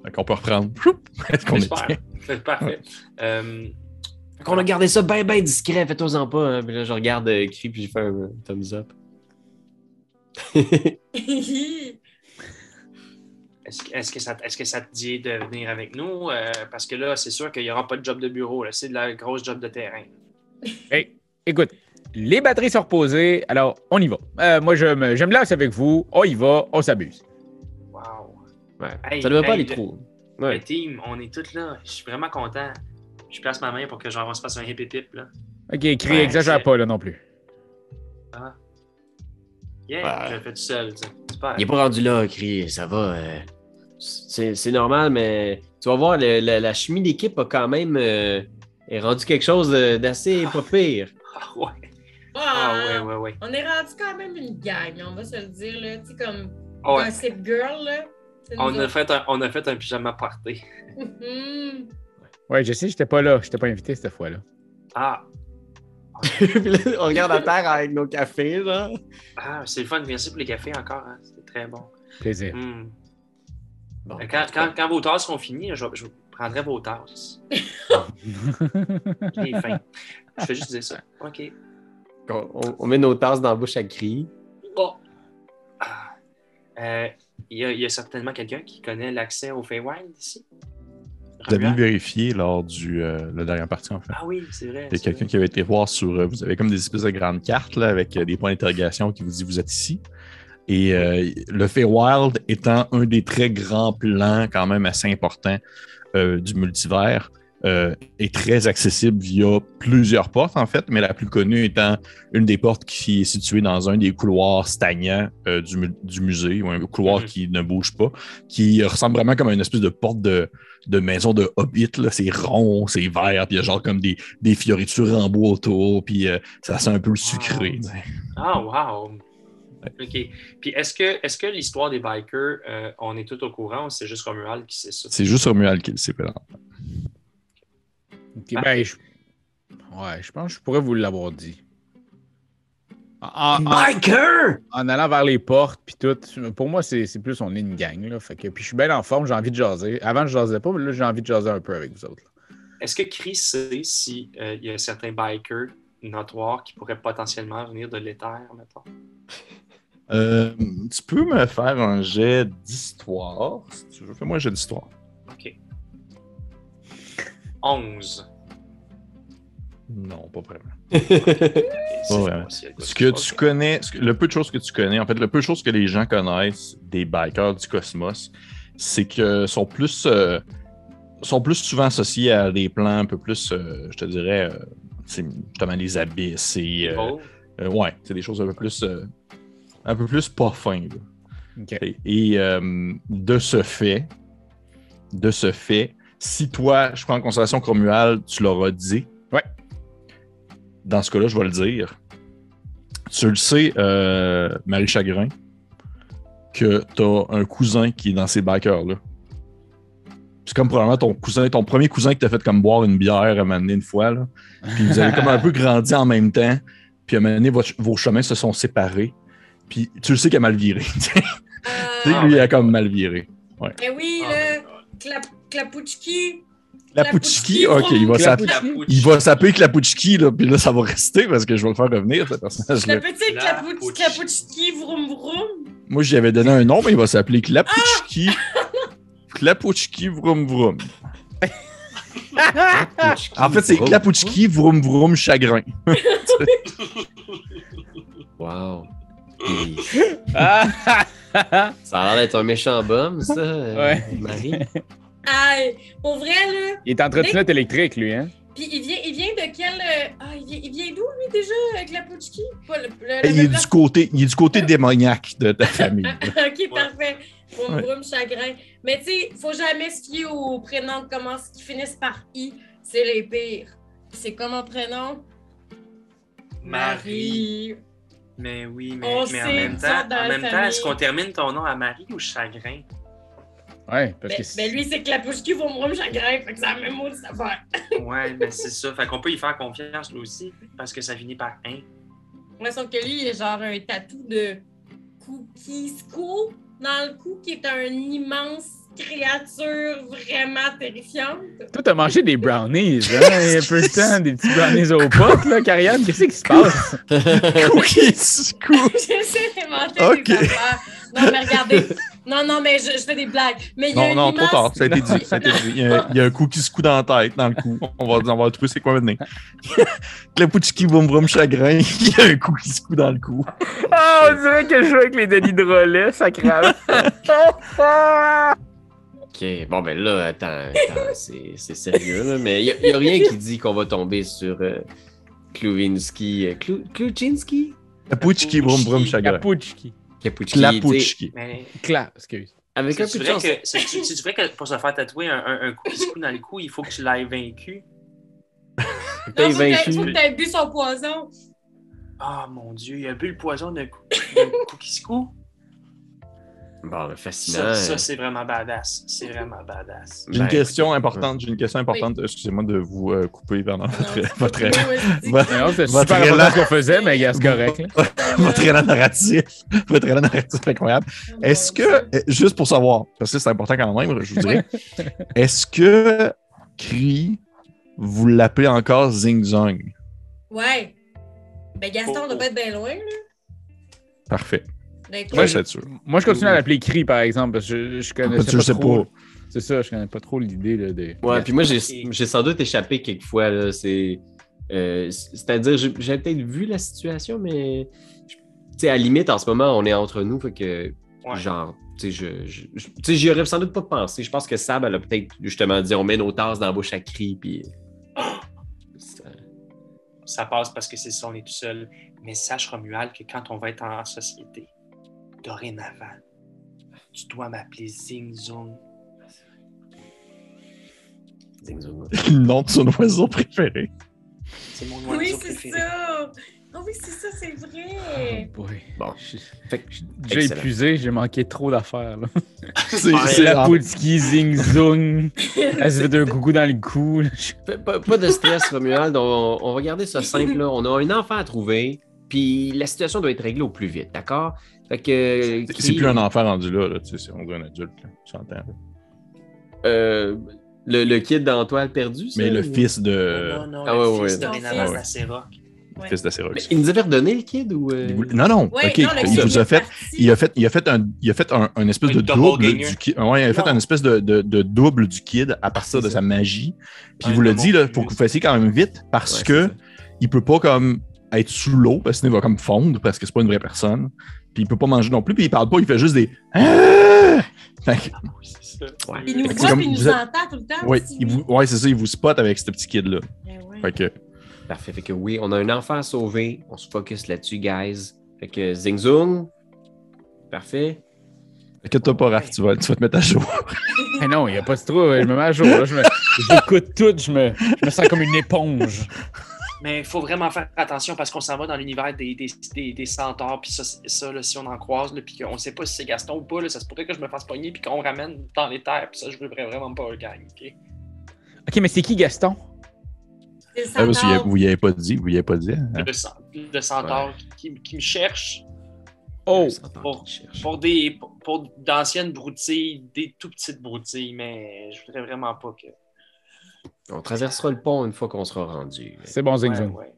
Fait qu'on peut reprendre. [laughs] Est-ce qu'on était? [laughs] C'est parfait. Euh, Fait qu'on a gardé ça bien, bien discret, faites-en pas. hein. Puis là, je regarde euh, Cri, puis je fais un euh, thumbs up. [laughs] Est-ce que, est-ce que ça, est-ce que ça te dit de venir avec nous? Euh, parce que là, c'est sûr qu'il n'y aura pas de job de bureau. là. C'est de la grosse job de terrain. Hey, écoute, les batteries sont reposées, alors on y va. Euh, moi, je me, je me lance avec vous. On y va, on s'amuse. Wow. Ouais. Hey, ça devrait pas hey, aller le- trop. Le Ouais. team, on est tous là. Je suis vraiment content. Je place ma main pour que genre on se fasse un hip hip hip, là. Ok, crie, Ouais, exagère pas là non plus. Yeah, Ouais. je le fais tout seul. tu sais. Super. Il est pas rendu là, Cri, ça va. euh, c'est normal, mais tu vas voir, le- la, la chimie d'équipe a quand même euh, est rendu quelque chose d'assez [laughs] pas pire. Ah, ouais. Ah, Ah, ouais, ouais, ouais. On est rendu quand même une gang, on va se le dire, là. Tu sais, comme Ah, ouais. Gossip Girl, là. On a, fait un, on a fait un pyjama party. Mhm. Ouais, je sais, j'étais pas là. J'étais pas invité cette fois-là. Ah, [laughs] Puis là, on regarde à terre avec nos cafés, genre. ah c'est le fun. Merci pour les cafés encore. Hein. C'était très bon. Plaisir. Hmm. Bon, Quand, quand, quand vos tasses seront finies, je, je prendrai vos tasses. [laughs] J'ai faim. Je fais juste dire ça. OK. On, on- on met nos tasses dans la bouche à. Ah. Euh, Il y, a- il y a certainement quelqu'un qui connaît l'accès au Feywild ici? Vous Romuald? vérifié lors du euh, la dernière partie, en fait. Ah oui, c'est vrai. Il y a c'est quelqu'un qui avait été voir sur. euh, vous avez comme des espèces de grandes cartes là, avec euh, des points d'interrogation qui vous dit vous êtes ici. Et euh, le Feywild étant un des très grands plans, quand même assez importants euh, du multivers, euh, est très accessible via plusieurs portes, en fait, mais la plus connue étant une des portes qui est située dans un des couloirs stagnants euh, du, mu- du musée, ou un couloir Mhm. qui ne bouge pas, qui ressemble vraiment comme à une espèce de porte de, de maison de hobbit. C'est rond, c'est vert, puis il y a genre comme des, des fioritures en bois autour, puis euh, ça sent un peu le sucré. tu sais. Ah, wow! OK. Puis est-ce que, est que l'histoire des bikers, on est tout au courant ou c'est juste Romuald qui sait ça? C'est juste Romuald qui le sait, Ok, ben, je... Ouais, je pense que je pourrais vous l'avoir dit. En, en- Biker! en allant vers les portes, puis tout, pour moi, c'est c'est plus on est une gang. Là, fait que, puis je suis bien en forme, j'ai envie de jaser. Avant, je jasais pas, mais là, j'ai envie de jaser un peu avec vous autres. Est-ce que Chris sait s'il y a certains bikers notoires qui pourraient potentiellement venir de l'éther, mettons? Euh, tu peux me faire un jet d'histoire, si tu veux. Fais-moi un jet d'histoire. OK. 11. Non, pas vraiment. [laughs] Pas Ce que tu connais, le peu de choses que tu connais, en fait, le peu de choses que les gens connaissent des bikers du cosmos, c'est que sont plus, euh, sont plus souvent associés à des plans un peu plus, euh, je te dirais, euh, c'est justement les abysses et euh, Oh, ouais, c'est des choses un peu plus, euh, un peu plus pas fins. Et, et, euh, de ce fait, de ce fait, si toi, je prends en considération que Romuald, tu l'auras dit. Ouais. Dans ce cas-là, je vais le dire. Tu le sais, euh, Marie Chagrin, que tu as un cousin qui est dans ces bikers-là. C'est comme probablement ton cousin, ton premier cousin qui t'a fait comme boire une bière à un moment donné une fois. Là. Puis vous avez comme un [laughs] peu grandi en même temps. Puis à un moment donné, votre- vos chemins se sont séparés. Puis tu le sais qu'il a mal viré. tu sais, lui, il a comme mal viré. eh oui, Ah, là, Clap, Klapouchki. La Klapouchki, Pouchki, ok, il va Klapouchki. s'appeler. Klapouchki. Il va s'appeler Klapouchki, là, puis là, ça va rester parce que je vais le faire revenir, ce Le personnage-là. petit Klapouch- Klapouch. Klapouchki, vroom vroom? Moi, j'y avais donné un nom, mais il va s'appeler Klapouchki. Klapouchki Vroom Vroom. En fait, c'est Klapouchki Vroom Vroom Chagrin. [laughs] [laughs] Wow. Puis, [laughs] Ah! ça a l'air d'être un méchant bum, ça, euh, Ouais. Marie. [laughs] Aïe, pour vrai, là, il est en trottinette électrique, lui, hein? Puis il vient, il vient de quel. euh, Ah, il vient, il vient d'où, lui, déjà, avec la Pouchki? Pas le, le- la Il est du côté, il est du côté [laughs] démoniaque de ta famille. ok, parfait. Vroom, Ouais. chagrin. Mais tu sais, faut jamais se fier aux prénoms qui commencent, qui finissent par I. C'est les pires. C'est mon prénom? Marie. Mais oui, mais, mais en même temps, en même temps, est-ce qu'on termine ton nom à Marie ou Chagrin? Ouais, parce Ben, que c'est- ben lui, c'est que la Pouchki vroom, chagrin. Fait que c'est la même mot de cette affaire. [laughs] Ouais, mais c'est ça. Fait qu'on peut y faire confiance, lui aussi, parce que ça finit par un. Ouais, sauf que lui, il a genre un tatou de Kukisco dans le cou, qui est un immense créature vraiment terrifiante. Toi, t'as mangé des brownies, hein? Il y a un peu de temps, des petits brownies au pot, là, Karianne. Qu'est-ce qui se passe? [laughs] Cookies, cou- J'essaie d'inventer Ok. des. Non, mais regardez. Non, non, mais je, je fais des blagues. Mais il y a Non, non, trop tard. Ça a été dit. Ça a été dit. Il, y a, il y a un coup qui se coud dans la tête, dans le cou. On va, on va trouver c'est quoi maintenant. [laughs] Clapouchki, boum, boum, chagrin. [laughs] Il y a un coup qui se coud dans le cou. Ah, on dirait que je joue avec les Denis de relais, sacrément. OK. Bon, ben là, attends, attends, [laughs] c'est c'est sérieux, là, mais il n'y a, rien qui dit qu'on va tomber sur euh, Kluvinski. euh, Klu- Kluczynski? Clapouchki, boum, boum, chagrin. Tu Clapouchki. Mais Cla, excuse. Avec un c'est peu de vrai, chance. que, c'est- vrai que pour se faire tatouer un, un, un coup dans le cou, il faut que tu l'aies vaincu? [laughs] T'aies- vaincu. faut que t'aies bu son poison. Ah mon dieu, il a bu le poison d'un coup, d'un coup qui se coud. Bon, ben, fascinant. Ça, ça c'est vraiment badass. C'est vraiment badass. J'ai une Ben, question importante. J'ai une question importante. Excusez-moi de vous euh, couper pendant Non, votre, [laughs] [laughs] c'est votre, votre, Non, Votre super élan. important ce qu'on faisait, mais c'est correct. [laughs] votre élan narratif. Votre élan narratif incroyable. Est-ce que, euh, juste pour savoir, parce que c'est important quand même, je vous dirais, est-ce que Cree, vous l'appelez encore Zing Zong? Ouais. Ben Gaston, on doit pas être bien loin, là. Parfait. Moi, je suis sûr. Moi, je continue à l'appeler Cri, par exemple, parce que je, je connais sais trop. pas. C'est ça, je connais pas trop l'idée là, de. Ouais, puis moi, j'ai sans doute échappé quelquefois. là, C'est. euh, C'est-à-dire, j'ai j'ai peut-être vu la situation, mais. je- Tu sais, à la limite, en ce moment, on est entre nous, fait que. Ouais. Genre, tu sais, j'y aurais sans doute pas pensé. Je pense que Sab, elle a peut-être justement dit on met nos tasses dans la bouche à cri, puis. [gasps] Ça- Ça passe parce que c'est ça, on est tout seul. Mais sache, Romuald, que quand on va être en société, dorénavant, tu dois m'appeler Zing Zong. Zing zong. Le nom de son oiseau préféré. C'est mon Oui, oiseau c'est préféré. ça. Ah oui, c'est ça, c'est vrai. Oh boy. Bon. Je- Fait que- je suis déjà Excellent. épuisé, j'ai manqué trop d'affaires. [laughs] C'est La Poutski, zing zong. Elle se fait un coucou dans le cou. pas- pas de stress, Romuald. On, on va garder ça simple. Là. On a un enfant à trouver, puis la situation doit être réglée au plus vite, d'accord? Fait que. c'est- plus un enfant rendu là, là tu sais, c'est- on dirait un adulte, là, tu entends. là. Euh, le, le kid d'Antoine perdu, ça, Mais le ou- fils de. Non, non, Ah le ouais, fils ouais. dorénavant le Ouais. fils. Mais il nous avait redonné le kid ou. euh? Il voulait- Non, non, Ouais, ok. non, il vous a fait, il a fait, il a fait un, il a fait un, un espèce Un de double du kid. Ouais, il a fait un espèce de, de, de double du kid à partir c'est de sa magie. Puis il Un vous le dit, là, faut que vous fassiez quand même vite parce Ouais, que il peut pas comme être sous l'eau parce que sinon il va comme fondre parce que c'est pas une vraie personne. Puis il peut pas manger non plus. Puis il parle pas, il fait juste des. Ah! Fait que- C'est ça. Ouais. Il nous voit comme- il nous êtes- entend tout le temps. vous, ouais, c'est ça, il vous spot avec ce petit kid là. Ben ouais. Fait que Parfait. Fait que oui, on a un enfant à sauver. On se focus là-dessus, guys. Fait que Zing Zong. Parfait. inquiète-toi pas, Raph, tu vas, tu vas te mettre à jour. [laughs] Mais non, il n'y a pas de trop. Je me mets à jour. J'écoute tout. Je me, je me sens comme une éponge. Mais il faut vraiment faire attention parce qu'on s'en va dans l'univers des, des, des, des centaures. Puis ça, là, si on en croise, puis qu'on ne sait pas si c'est Gaston ou pas, là, ça se pourrait que je me fasse pogner puis qu'on me ramène dans les terres. Puis ça, je ne veux vraiment pas, gang. ok? Ok, mais c'est qui Gaston? C'est le Ah, parce que centaure. vous y avez pas dit, vous y avez pas dit. hein? Le, cent- le centaure qui, qui me cherche Oh! Pour des pour, pour d'anciennes broutilles, des tout petites broutilles, mais je voudrais vraiment pas que. On traversera le pont une fois qu'on sera rendu. C'est bon, Zing Ouais, Zong. ouais.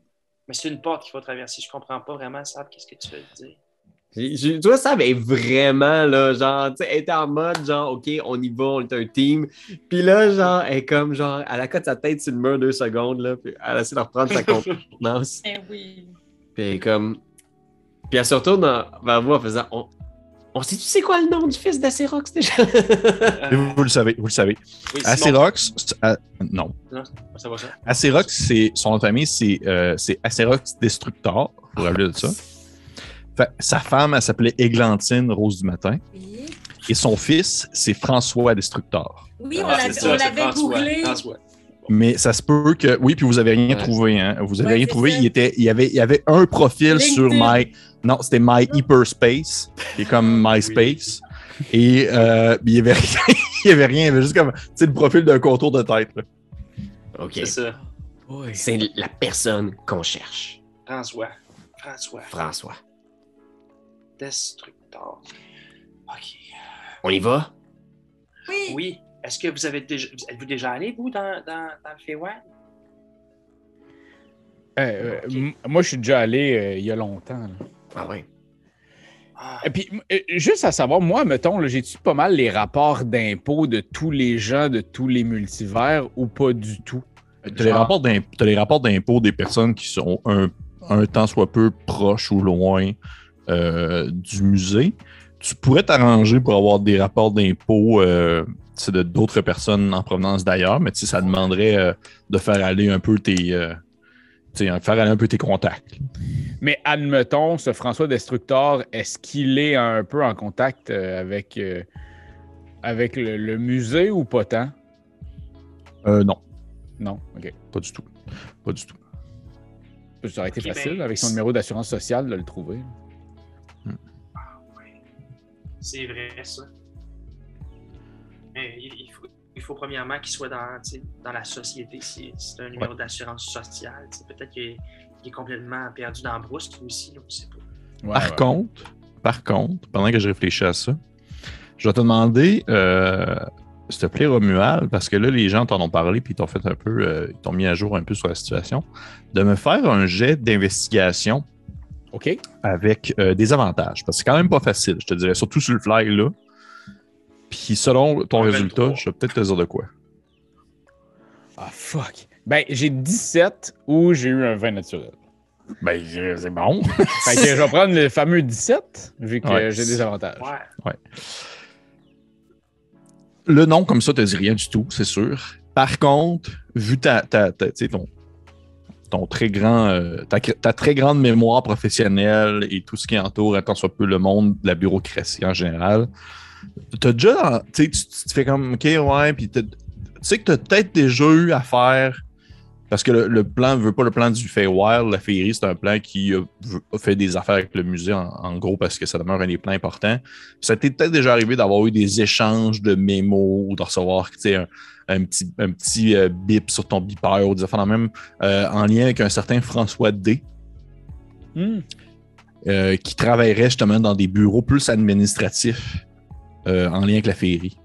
Mais c'est une porte qu'il faut traverser. Je comprends pas vraiment, Sab, qu'est-ce que tu veux dire? Tu vois, ça est vraiment, là, genre, tu sais, elle est en mode, genre, OK, on y va, on est un team. Puis là, genre, elle est comme, genre, elle accote sa tête sur le mur deux secondes, là, puis elle essaie de reprendre sa [laughs] contenance. Ben oui. Puis elle est comme... Puis elle se retourne vers vous en faisant, on, On sait, tu sais quoi le nom du fils d'Acerox déjà? [laughs] Vous, vous le savez, vous le savez. Oui, Acerox, ah, non. non, ça va ça. Acerox, c'est son nom de famille, c'est euh, c'est Acerox Destructor. Vous vous rappelez de ça? Fait- sa femme, elle s'appelait Églantine Rose du Matin. Oui, Et son fils, c'est François Destructor. Oui, on Ah, l'avait c'est ça, on c'est l'avait François, googlé. François. Mais ça se peut que. Oui, puis vous avez rien Ouais. trouvé, hein? Vous avez Ouais, rien trouvé. Il, était, il, y avait, il y avait un profil sur. My. Non, c'était My Hyperspace, qui est comme [laughs] MySpace. Et euh, il n'y avait rien. [laughs] il y avait rien. Il y avait juste comme. Tu sais, le profil d'un contour de tête. là. OK. C'est ça. C'est la personne qu'on cherche. François. François. François. Destructor. OK. On y va? Oui. Oui. Est-ce que vous avez déjà. Êtes-vous déjà allé, vous, dans, dans, dans le Feywild? Euh, euh, Ok. m- Moi, je suis déjà allé euh, il y a longtemps. là. Ah ouais. Ah, Et puis, euh, juste à savoir, moi, mettons, j'ai-tu pas mal les rapports d'impôts de tous les gens de tous les multivers ou pas du tout? Tu as les Genre- rapports d'im- t'as les rapports d'impôts des personnes qui sont un, un temps soit peu proches ou loin euh, du musée. Tu pourrais t'arranger pour avoir des rapports d'impôts euh, de d'autres personnes en provenance d'ailleurs, mais ça demanderait euh, de faire aller un peu tes. Tu sais, faire aller un peu tes contacts. Mais admettons, ce François Destructor, est-ce qu'il est un peu en contact euh, avec, euh, avec le, le musée ou pas tant? Euh, non, Non, ok. pas du tout. Pas du tout. Ça aurait été Ok, facile ben, avec son numéro d'assurance sociale de le trouver. c'est vrai, ça. Mais il, il faut, il faut premièrement qu'il soit dans, tu sais, dans la société. Si c'est un numéro d'assurance sociale, peut-être qu'il est, complètement perdu dans la brousse, aussi, on sait pas. Ouais, par ouais. contre, par contre, pendant que je réfléchis à ça, je vais te demander, euh, s'il te plaît, Romuald, parce que là, les gens t'en ont parlé puis ils t'ont fait un peu, euh, ils t'ont mis à jour un peu sur la situation, de me faire un jet d'investigation OK. avec euh, des avantages. Parce que c'est quand même pas facile, je te dirais, surtout sur le fly là. Puis selon ton Un résultat, 23. je vais peut-être te dire de quoi. Ah, fuck. Ben, j'ai 17 ou j'ai eu un 20 naturel. Ben, c'est bon. [laughs] Fait que je vais prendre le fameux 17, vu que Ouais. j'ai des avantages. Ouais. Le nom comme ça te dit rien du tout, c'est sûr. Par contre, vu ta, ta, ta- ton, ton très grand, euh, ta, ta très grande mémoire professionnelle et tout ce qui entoure, tant soit peu le monde de la bureaucratie en général, t'as déjà, tu te fais comme, ok, ouais, puis t'as- tu sais que tu as peut-être déjà eu à faire, parce que le, le plan veut pas le plan du Feywild, la féerie, c'est un plan qui veut- fait des affaires avec le musée, en, en gros, parce que ça demeure un des plans importants. Ça t'est peut-être déjà arrivé d'avoir eu des échanges de mémos ou de recevoir un, un petit, un petit euh, bip sur ton beeper ou des affaires même euh, en lien avec un certain François D. Hmm. euh, qui travaillerait justement dans des bureaux plus administratifs euh, en lien avec la féerie.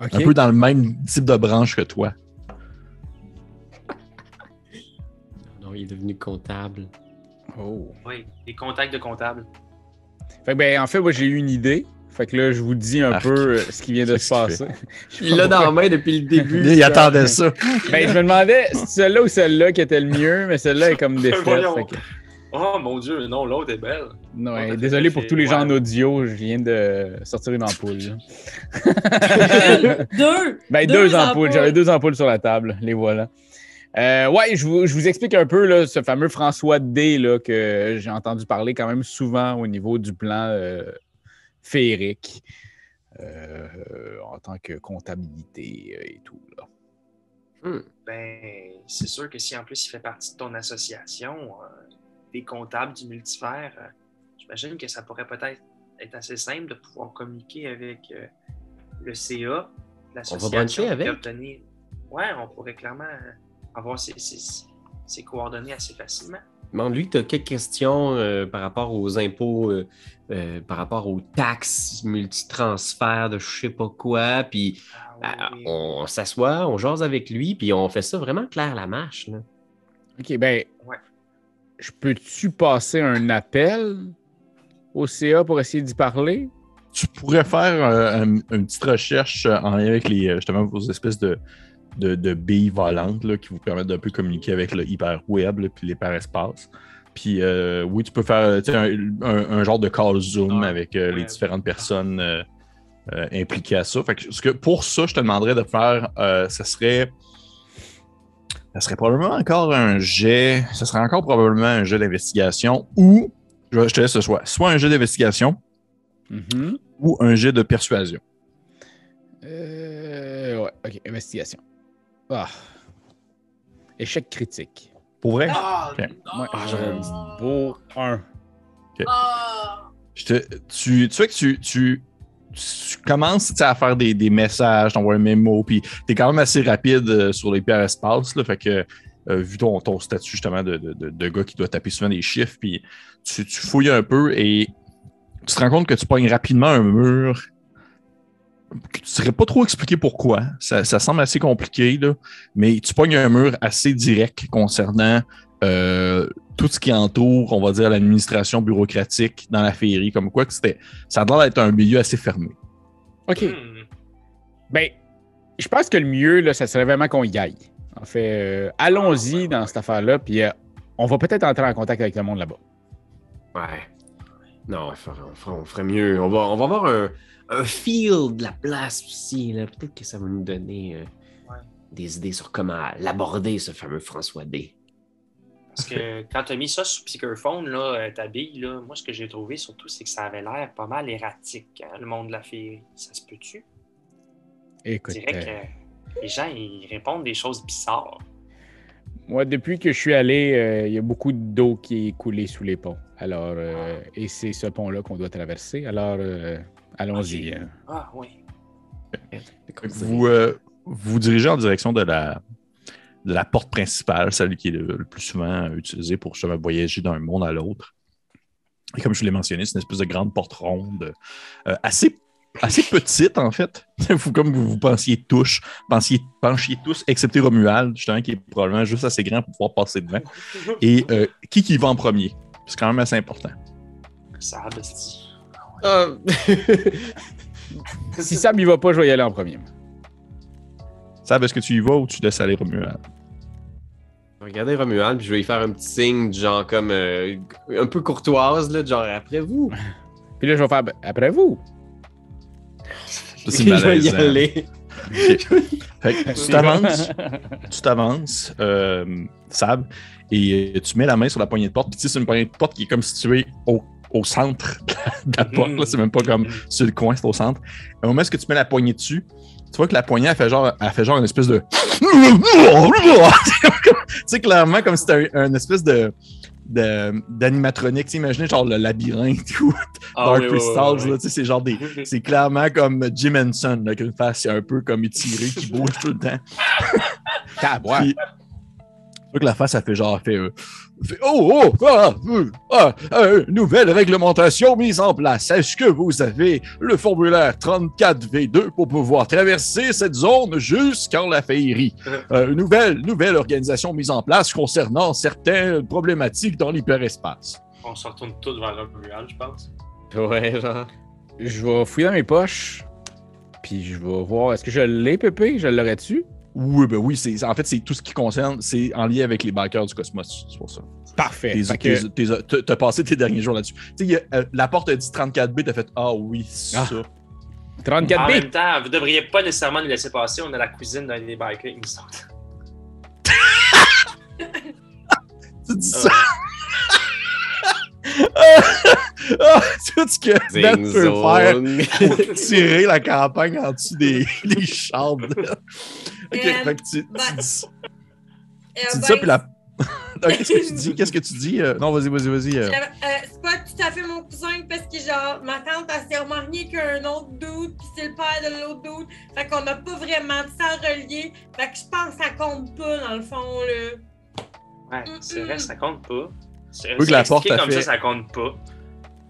Un peu dans le même type de branche que toi. Non, il est devenu comptable. Oh. Oui, des contacts de comptables. Fait que, ben, en fait, moi, j'ai eu une idée. Fait que là, je vous dis un Arc. peu euh, ce qui vient de [laughs] se passer. [laughs] Il l'a dans la main depuis le [laughs] début. Il attendait ça. Ben, je me demandais si celle-là ou celle-là qui était le mieux, mais celle-là est comme défaite. Oh mon Dieu, non, l'autre est belle. Non, Ouais, désolé pour tous les gens en audio, je viens de sortir une ampoule. Deux. [laughs] Ben, deux, ampoules. J'avais deux ampoules sur la table. Les voilà. Euh, ouais, je vous, je vous explique un peu là, ce fameux François D là, que j'ai entendu parler quand même souvent au niveau du plan euh, féerique euh, en tant que comptabilité et tout. Là. Ben, c'est sûr que si en plus il fait partie de ton association, euh, des comptables du multivers, euh, j'imagine que ça pourrait peut-être être assez simple de pouvoir communiquer avec euh, le CA, l'association. brancher avec? et obtenir- Ouais, on pourrait clairement euh, avoir ses, ses- ses coordonnées assez facilement. Demande-lui que tu as quelques questions euh, par rapport aux impôts, euh, euh, par rapport aux taxes multitransferts de je sais pas quoi. Puis Ah, euh, on s'assoit, on jase avec lui, puis on fait ça vraiment clair la marche. là. OK, ben, Ouais. Je peux-tu passer un appel au CA pour essayer d'y parler? Tu pourrais faire euh, un- une petite recherche en lien avec les, euh, justement vos espèces de, de, de billes volantes là, qui vous permettent d'un peu communiquer avec le hyperweb puis l'hyperespace. Puis euh, oui, tu peux faire un, un- un genre de call Zoom avec euh, les différentes personnes euh, euh, impliquées à ça. Fait que, ce que pour ça, je te demanderais de faire, euh, ça serait. Ça serait probablement encore un jet. Ça serait encore probablement un jeu d'investigation ou. Je, te laisse ce choix. Soit un jeu d'investigation Mhm. ou un jet de persuasion. Euh, ouais, ok, investigation. Ah. Échec critique. Pour vrai? Ah, Ok. non. Ouais, j'aurais un beau 1. Ah! Je te- tu, tu sais que tu, tu, tu commences à faire des, messages, t'envoies un mémo, puis tu es quand même assez rapide euh, sur les pierres espaces. Là, fait que, euh, vu ton, ton statut justement de, de, gars qui doit taper souvent des chiffres, puis tu, fouilles un peu et tu te rends compte que tu pognes rapidement un mur. Tu ne saurais pas trop expliquer pourquoi. Ça, ça semble assez compliqué, là, mais tu pognes un mur assez direct concernant euh, tout ce qui entoure, on va dire, l'administration bureaucratique dans la féerie, comme quoi que c'était, ça a l'air d'être un milieu assez fermé. Ok. Hmm. Ben, je pense que le mieux, là, ça serait vraiment qu'on y aille. En fait, euh, allons-y Ah, ouais, dans ouais. cette affaire-là, puis euh, on va peut-être entrer en contact avec le monde là-bas. Ouais. Non, on ferait, on ferait- on ferait mieux. On va, on va avoir un, un feel de la place aussi. Peut-être que ça va nous donner euh, Ouais. des idées sur comment l'aborder, ce fameux François D. Parce que quand tu as mis ça sur Speakerphone, là, euh, ta bille, là, moi, ce que j'ai trouvé surtout, c'est que ça avait l'air pas mal erratique, hein, le monde de la féerie. Ça se peut-tu? Je Écoute, dirais euh, que les gens, ils répondent des choses bizarres. moi, depuis que je suis allé, euh, il y a beaucoup d'eau qui est coulée sous les ponts. Alors, euh, et c'est ce pont-là qu'on doit traverser. Alors, euh, allons-y. Ah oui. Vous euh, vous dirigez en direction de la, la porte principale, celle qui est le, le plus souvent utilisée pour justement voyager d'un monde à l'autre. Et comme je vous l'ai mentionné, c'est une espèce de grande porte ronde, euh, assez, assez petite en fait. [laughs] vous, comme vous, vous pensiez tous, pensiez, penchiez tous, excepté Romuald, justement, qui est probablement juste assez grand pour pouvoir passer devant. [laughs] Et euh, qui qui va en premier? C'est quand même assez important. Ça. Ah, [laughs] Si Sam y va pas, je vais y aller en premier. Sab, est-ce que tu y vas ou tu laisses aller Romuald? Regardez Romuald, puis je vais lui faire un petit signe, genre comme euh, un peu courtoise, là, genre après vous. [laughs] Puis là, je vais faire ben, après vous. C'est [laughs] je vais y malaisant. aller. Ok. Fait que tu t'avances, [laughs] tu t'avances, euh, Sab, et euh, tu mets la main sur la poignée de porte. Puis tu sais, c'est une poignée de porte qui est comme située au, au centre de la porte. là. C'est même pas comme sur le coin, c'est au centre. Au moment où tu mets la poignée dessus, tu vois que la poignée, elle fait genre, elle fait genre une espèce de. [laughs] tu sais, clairement, comme si c'était un, un espèce de. de- d'animatronique, imaginez genre le labyrinthe ou Ah, Dark oui, oui, oui, Crystals, oui, là, tu sais, c'est genre des, c'est clairement comme Jim Henson, là, qu'une face un peu comme étirée, qui bouge tout le temps. Puis, vois que la face, elle fait genre, fait, euh, fait, Oh, oh, ah, euh, ah, euh, nouvelle réglementation mise en place. Est-ce que vous avez le formulaire 34V2 pour pouvoir traverser cette zone jusqu'en la féerie? [laughs] Euh, nouvelle, nouvelle organisation mise en place concernant certaines problématiques dans l'hyperespace. On se retourne tous vers le mural, je pense. Ouais, genre. Je vais fouiller dans mes poches. Puis je vais voir. Est-ce que je l'ai, Pépé? Je l'aurais dessus? Oui, ben oui, c'est, en fait, c'est tout ce qui concerne, c'est en lien avec les bikers du cosmos, c'est pour ça. Parfait. T'as passé tes derniers jours là-dessus. Tu sais, il euh, la porte a dit 34B, t'as fait Ah oui, c'est Ah. ça. 34 En b même temps, vous devriez pas nécessairement nous laisser passer. On a la cuisine d'un des bikers qui nous sortent. Tu dis ça. Tout ce que Ben Zing peut faire zone. pour tirer la campagne en dessous des, [laughs] des chambres. [laughs] ok, Euh, fait que tu, tu dis, tu dis ça, puis la. Qu'est-ce que [laughs] tu dis? Qu'est-ce que tu dis? Euh, non, vas-y, vas-y, vas-y. euh. euh, c'est pas tout à fait mon cousin parce que genre ma tante elle s'est remariée qu'un autre dude puis c'est le père de l'autre dude. Fait qu'on n'a pas vraiment de sang relié. Fait que je pense que ça compte pas dans le fond là. Ouais, c'est vrai, ça compte pas. C'est que la porte comme fait- ça, ça compte pas.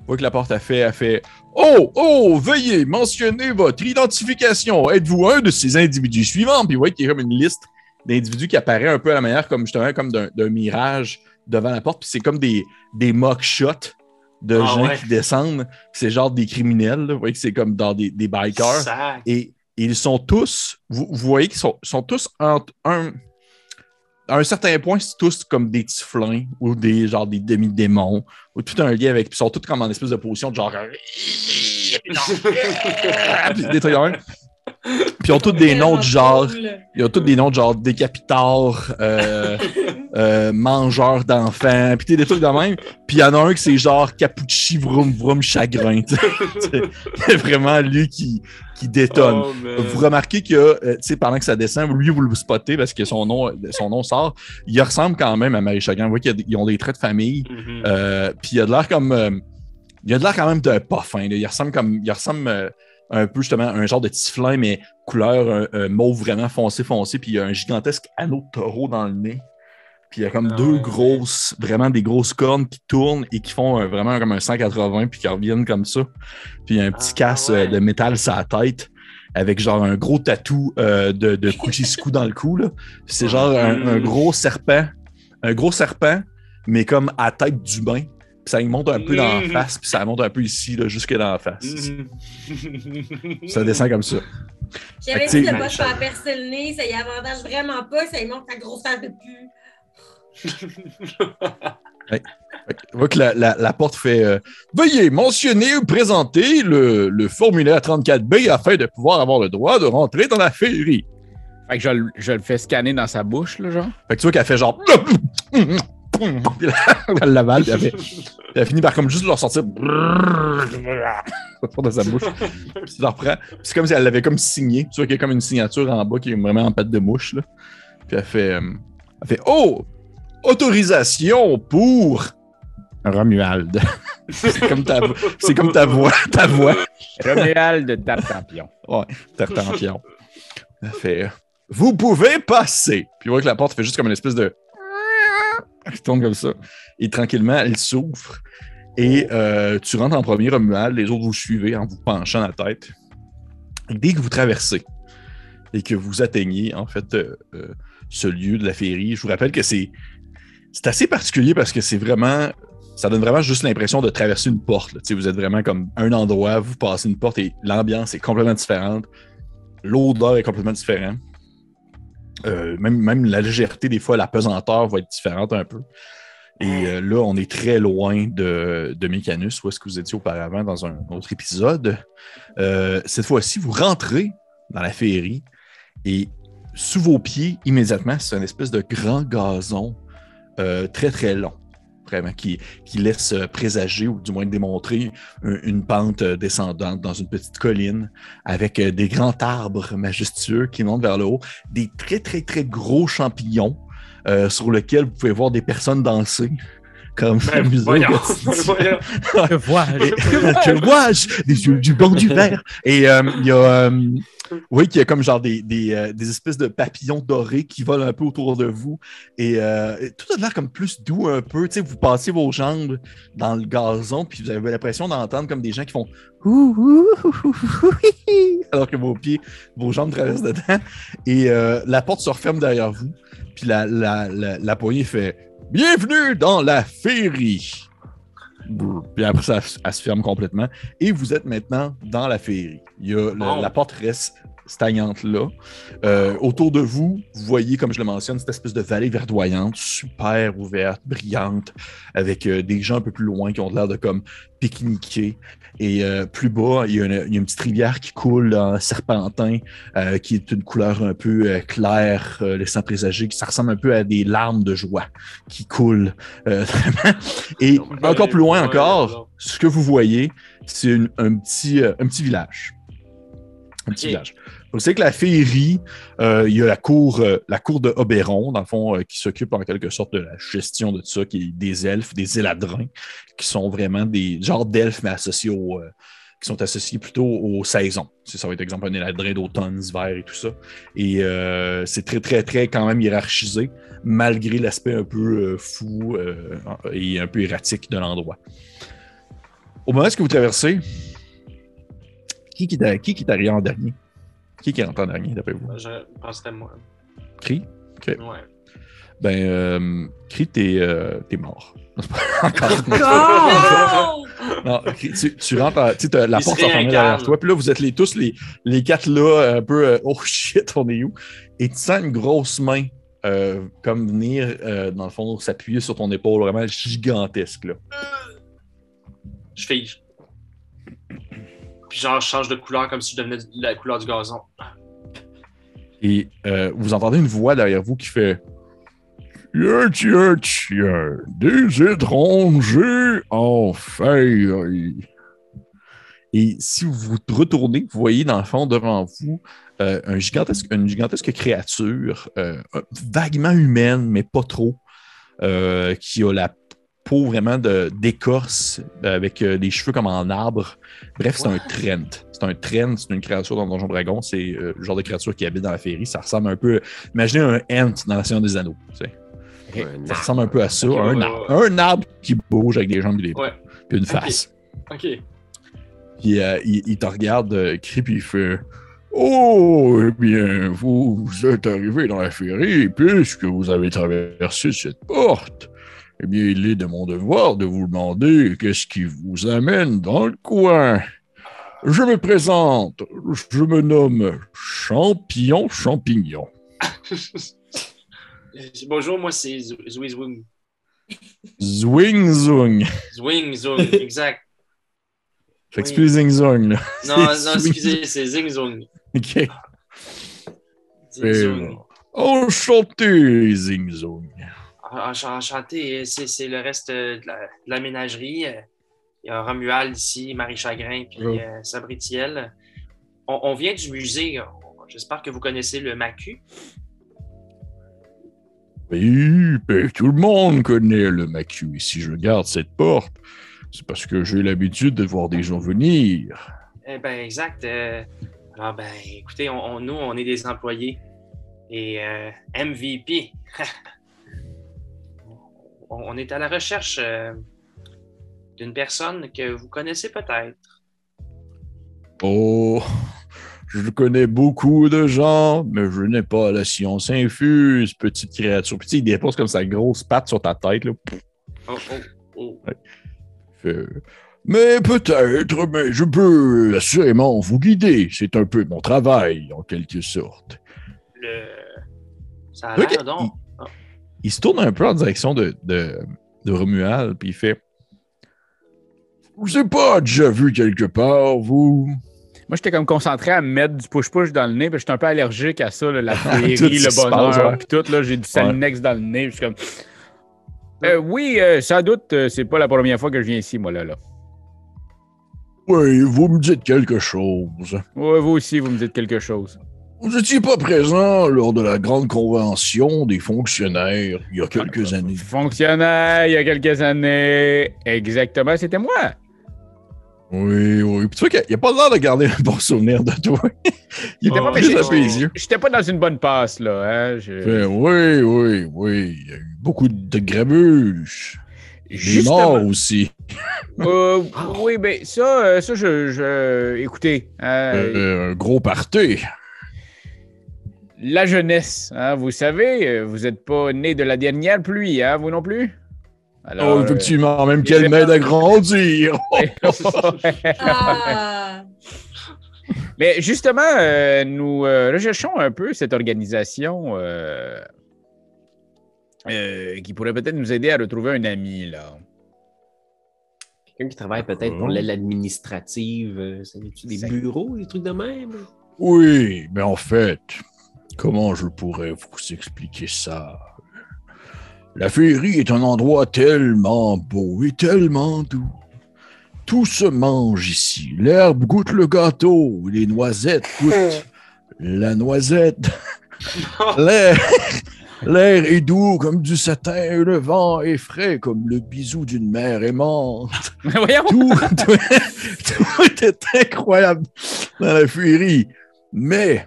Tu vois que la porte a fait, a fait Oh, oh, veuillez mentionner votre identification. Êtes-vous un de ces individus suivants? Puis vous voyez qu'il y a comme une liste d'individus qui apparaît un peu à la manière comme justement comme d'un d'un mirage devant la porte. Puis c'est comme des, des mock shots de Ah gens ouais. qui descendent. C'est genre des criminels. là. Vous voyez que c'est comme dans des, des bikers. Sac. Et ils sont tous, vous, vous voyez qu'ils sont, sont tous entre un, à un certain point, c'est tous comme des typhlins ou des genre des demi-démons ou tout un lien avec. Puis ils sont tous comme en espèce de position de genre. [laughs] Puis des trucs. Puis ils ont tous des noms de genre. Ils ont tous des noms de genre décapiteur, euh, [laughs] euh, mangeur d'enfants, puis des trucs de même. Puis il y en a un qui c'est genre Capucci Vroom Vroom Chagrin. [laughs] C'est vraiment lui qui, qui détonne. Oh. Vous remarquez que, euh, tu sais, pendant que ça descend, lui, vous le spottez parce que son nom, son nom sort. Il ressemble quand même à Marie Chagrin. Vous voyez qu'ils ont des traits de famille. Euh, puis il a de l'air comme. euh, il a de l'air quand même d'un pas fin. là. Il ressemble comme. Il ressemble un peu justement à un genre de typhlin, mais couleur euh, mauve vraiment foncé, foncé. Puis il a un gigantesque anneau de taureau dans le nez. Puis il y a comme Ah deux ouais. grosses, vraiment des grosses cornes qui tournent et qui font un- vraiment comme un 180 puis qui reviennent comme ça. Puis il y a un petit Ah, casse ouais. euh, de métal sur la tête avec genre un gros tatou euh, de, de Kuchisku dans le cou. là. C'est genre un, un gros serpent, un gros serpent, mais comme à tête d'humain. Puis ça lui monte un peu dans la Mm. face, puis ça monte un peu ici, là, jusque dans la face. Mhm. Ça descend comme ça. J'avais dit de sais- pas se faire percer le nez, ça y avantage vraiment pas, ça y montre ta grosse face de pu. [laughs] On voit que la, la- la porte fait euh, Veuillez mentionner ou présenter le, le formulaire 34B afin de pouvoir avoir le droit de rentrer dans la féerie. Fait que je, le- je le fais scanner dans sa bouche, là, genre. Fait que tu vois qu'elle fait genre. [laughs] Puis là, elle l'avale, puis elle, fait- puis elle finit par comme juste leur sortir. [laughs] dans sa bouche. Puis tu la reprends. Puis C'est comme si elle l'avait comme signé. Tu vois qu'il y a comme une signature en bas qui est vraiment en patte de mouche. Là. Puis elle fait. euh, elle fait Oh! Autorisation pour. Romuald. [laughs] c'est comme ta, vo- c'est comme ta voix. Ta voix. Romuald Tartampion. Tartampion. Elle fait Vous pouvez passer. Puis on voit que la porte fait juste comme une espèce de. Elle tourne comme ça. Et tranquillement, elle s'ouvre. Et euh, tu rentres en premier, Romuald. Les autres vous suivez en vous penchant la tête. Et dès que vous traversez et que vous atteignez, en fait, euh, euh, ce lieu de la féerie, je vous rappelle que c'est. C'est assez particulier parce que c'est vraiment. Ça donne vraiment juste l'impression de traverser une porte. Vous êtes vraiment comme un endroit, vous passez une porte et l'ambiance est complètement différente. L'odeur est complètement différente. Euh, même, même la légèreté, des fois, la pesanteur va être différente un peu. Et euh, là, on est très loin de, de Mécanus, où est-ce que vous étiez auparavant dans un autre épisode. Euh, cette fois-ci, vous rentrez dans la féerie et sous vos pieds, immédiatement, c'est une espèce de grand gazon euh, très, très long. Vraiment, qui, qui laisse euh, présager ou du moins démontrer un- une pente euh, descendante dans une petite colline avec des grands arbres majestueux qui montent vers le haut, des très, très, très gros champignons sur lesquels vous pouvez voir des personnes danser. Comme Ben, voyons, voyons. [laughs] Que vois-je? que vois-je Des yeux du blanc du vert. Et euh, il y a, euh, oui, qu'il y a comme genre des, des, euh, des espèces de papillons dorés qui volent un peu autour de vous. Et euh, tout a l'air comme plus doux un peu. Tu sais, vous passez vos jambes dans le gazon, puis vous avez l'impression d'entendre comme des gens qui font alors que vos pieds, vos jambes traversent dedans. Et euh, la porte se referme derrière vous. Puis la, la, la, la poignée fait Bienvenue dans la féerie. Puis après, ça elle se ferme complètement. Et vous êtes maintenant dans la féerie. Il y a le-. La porte reste stagnante là. Euh, autour de vous, vous voyez, comme je le mentionne, cette espèce de vallée verdoyante, super ouverte, brillante, avec euh, des gens un peu plus loin qui ont l'air de comme pique-niquer. Et euh, plus bas, il y, a une, il y a une petite rivière qui coule en serpentin, euh, qui est une couleur un peu euh, claire, euh, laissant présager, que ça ressemble un peu à des larmes de joie qui coulent. euh, [laughs] vraiment. Et encore plus loin encore, ce que vous voyez, c'est un, petit, euh, un petit village. Un petit village. Vous savez que la féerie, euh, il y a la cour, euh, la cour de Oberon, dans le fond, euh, qui s'occupe en quelque sorte de la gestion de tout ça, qui est des elfes, des éladrins, qui sont vraiment des genres d'elfes, mais associés au, euh, qui sont associés plutôt aux saisons. Ça va être, exemple, un éladrin d'automne, d'hiver et tout ça. Et c'est très, très, très quand même hiérarchisé, malgré l'aspect un peu fou et un peu erratique de l'endroit. Au moment où vous traversez, qui, qui, qui qui est arrivé en dernier? Qui est rentré en dernier, d'après vous? Je pense que c'était moi. Cri? Ouais. Ben, euh, Cri, t'es euh, t'es mort. [laughs] Encore. Non! Non, tu, tu rentres, à- tu sais, la Il porte se s'enferme derrière toi, puis là, vous êtes les, tous les, les quatre là, un peu, euh, oh shit, on est où? Et tu sens une grosse main euh, comme venir, euh, dans le fond, s'appuyer sur ton épaule vraiment gigantesque. Là. Je fige. Puis genre, change de couleur comme si je devenais de la couleur du gazon. Et euh, vous entendez une voix derrière vous qui fait Tiens, tiens, tiens, des étrangers en féerie. Et si vous vous retournez, vous voyez dans le fond devant vous euh, un gigantesque, une gigantesque créature, euh, vaguement humaine, mais pas trop, qui a la peau vraiment de- d'écorce, avec euh, des cheveux comme en arbre. Bref, c'est un trend. C'est un trend, c'est une créature dans Donjon Dragon. C'est euh, le genre de créature qui habite dans la féerie. Ça ressemble un peu. Imaginez un ant dans la Seigneur des Anneaux. tu sais. Un Ça ressemble un peu à ça. Un, ouais, arbre, ouais, un arbre qui bouge avec des jambes et des bras. Ouais. Puis une face. Ok. Puis euh, il, il te regarde, euh, crie, puis il fait Oh, eh bien, vous, vous êtes arrivé dans la féerie, puisque vous avez traversé cette porte. Eh bien, il est de mon devoir de vous demander qu'est-ce qui vous amène dans le coin. Je me présente, je me nomme Champignon Champignon. [laughs] Bonjour, moi c'est Zw- Zwing Zung. Zwing Zung, [laughs] exact. Fait que Zing Zung, là. Non, non, [laughs] excusez, c'est Zing Zung. OK. Zing Euh, Zung. Enchanté, Zing Zung. Ench- Enchanté, c'est le reste euh, de la, de la ménagerie. Il y a Romuald ici, Marie Chagrin, puis euh, Sabritiel. On, on vient du musée. J'espère que vous connaissez le Macu. Oui, ben, tout le monde connaît le Macu. Et si je garde cette porte, c'est parce que j'ai l'habitude de voir des gens venir. Eh ben, exact. euh, alors, ben, écoutez, on, on- nous, on est des employés. Et euh, MVP. [laughs] on, on est à la recherche euh, d'une personne que vous connaissez peut-être. Oh, je connais beaucoup de gens, mais je n'ai pas la science infuse, petite créature. Puis il dépose comme sa grosse patte sur ta tête. Là. Oh, oh, oh. Mais peut-être, mais je peux assurément vous guider. C'est un peu mon travail, en quelque sorte. Le... Ça a l'air donc. Il se tourne un peu en direction de, de, de Romuald, puis il fait Je sais pas déjà vu quelque part, vous. Moi, j'étais comme concentré à me mettre du push-push dans le nez, puis j'étais un peu allergique à ça, là, la [laughs] féerie, le bonheur, puis tout. Là, j'ai du salinex dans le nez. Je suis comme. Euh, oui, euh, sans doute, euh, c'est pas la première fois que je viens ici, moi, là. là. Oui, vous me dites quelque chose. Ouais, vous aussi, vous me dites quelque chose. Vous n'étiez pas présent lors de la grande convention des fonctionnaires il y a quelques années. Fonctionnaire, il y a quelques années. Exactement, c'était moi. Oui, oui. Puis tu vois qu'il n'y a pas l'air de garder un bon souvenir de toi. [laughs] il Oh, pas mais yeux. J'étais pas dans une bonne passe, là. Hein? je- Fait, oui, oui, oui. Il y a eu beaucoup de grabuches. Des Justement. aussi. [laughs] Euh, oui, ben ça, euh, ça je, je- Écoutez, Euh, un gros party. La jeunesse, hein, vous savez, euh, vous n'êtes pas né de la dernière pluie, hein, vous non plus? Alors, oh, effectivement, même qu'elle m'aide à grandir. [laughs] euh, Ah! Mais justement, euh, nous euh, recherchons un peu cette organisation euh, euh, qui pourrait peut-être nous aider à retrouver un ami, là. Quelqu'un qui travaille peut-être pour l'aide administrative. euh, des bureaux, des trucs de même? Oui, mais en fait, comment je pourrais vous expliquer ça? La féerie est un endroit tellement beau et tellement doux. Tout se mange ici. L'herbe goûte le gâteau, les noisettes goûtent la noisette. [laughs] L'air, l'air est doux comme du satin et le vent est frais comme le bisou d'une mère aimante. [laughs] Voyons! Tout, tout, tout est incroyable dans la féerie. Mais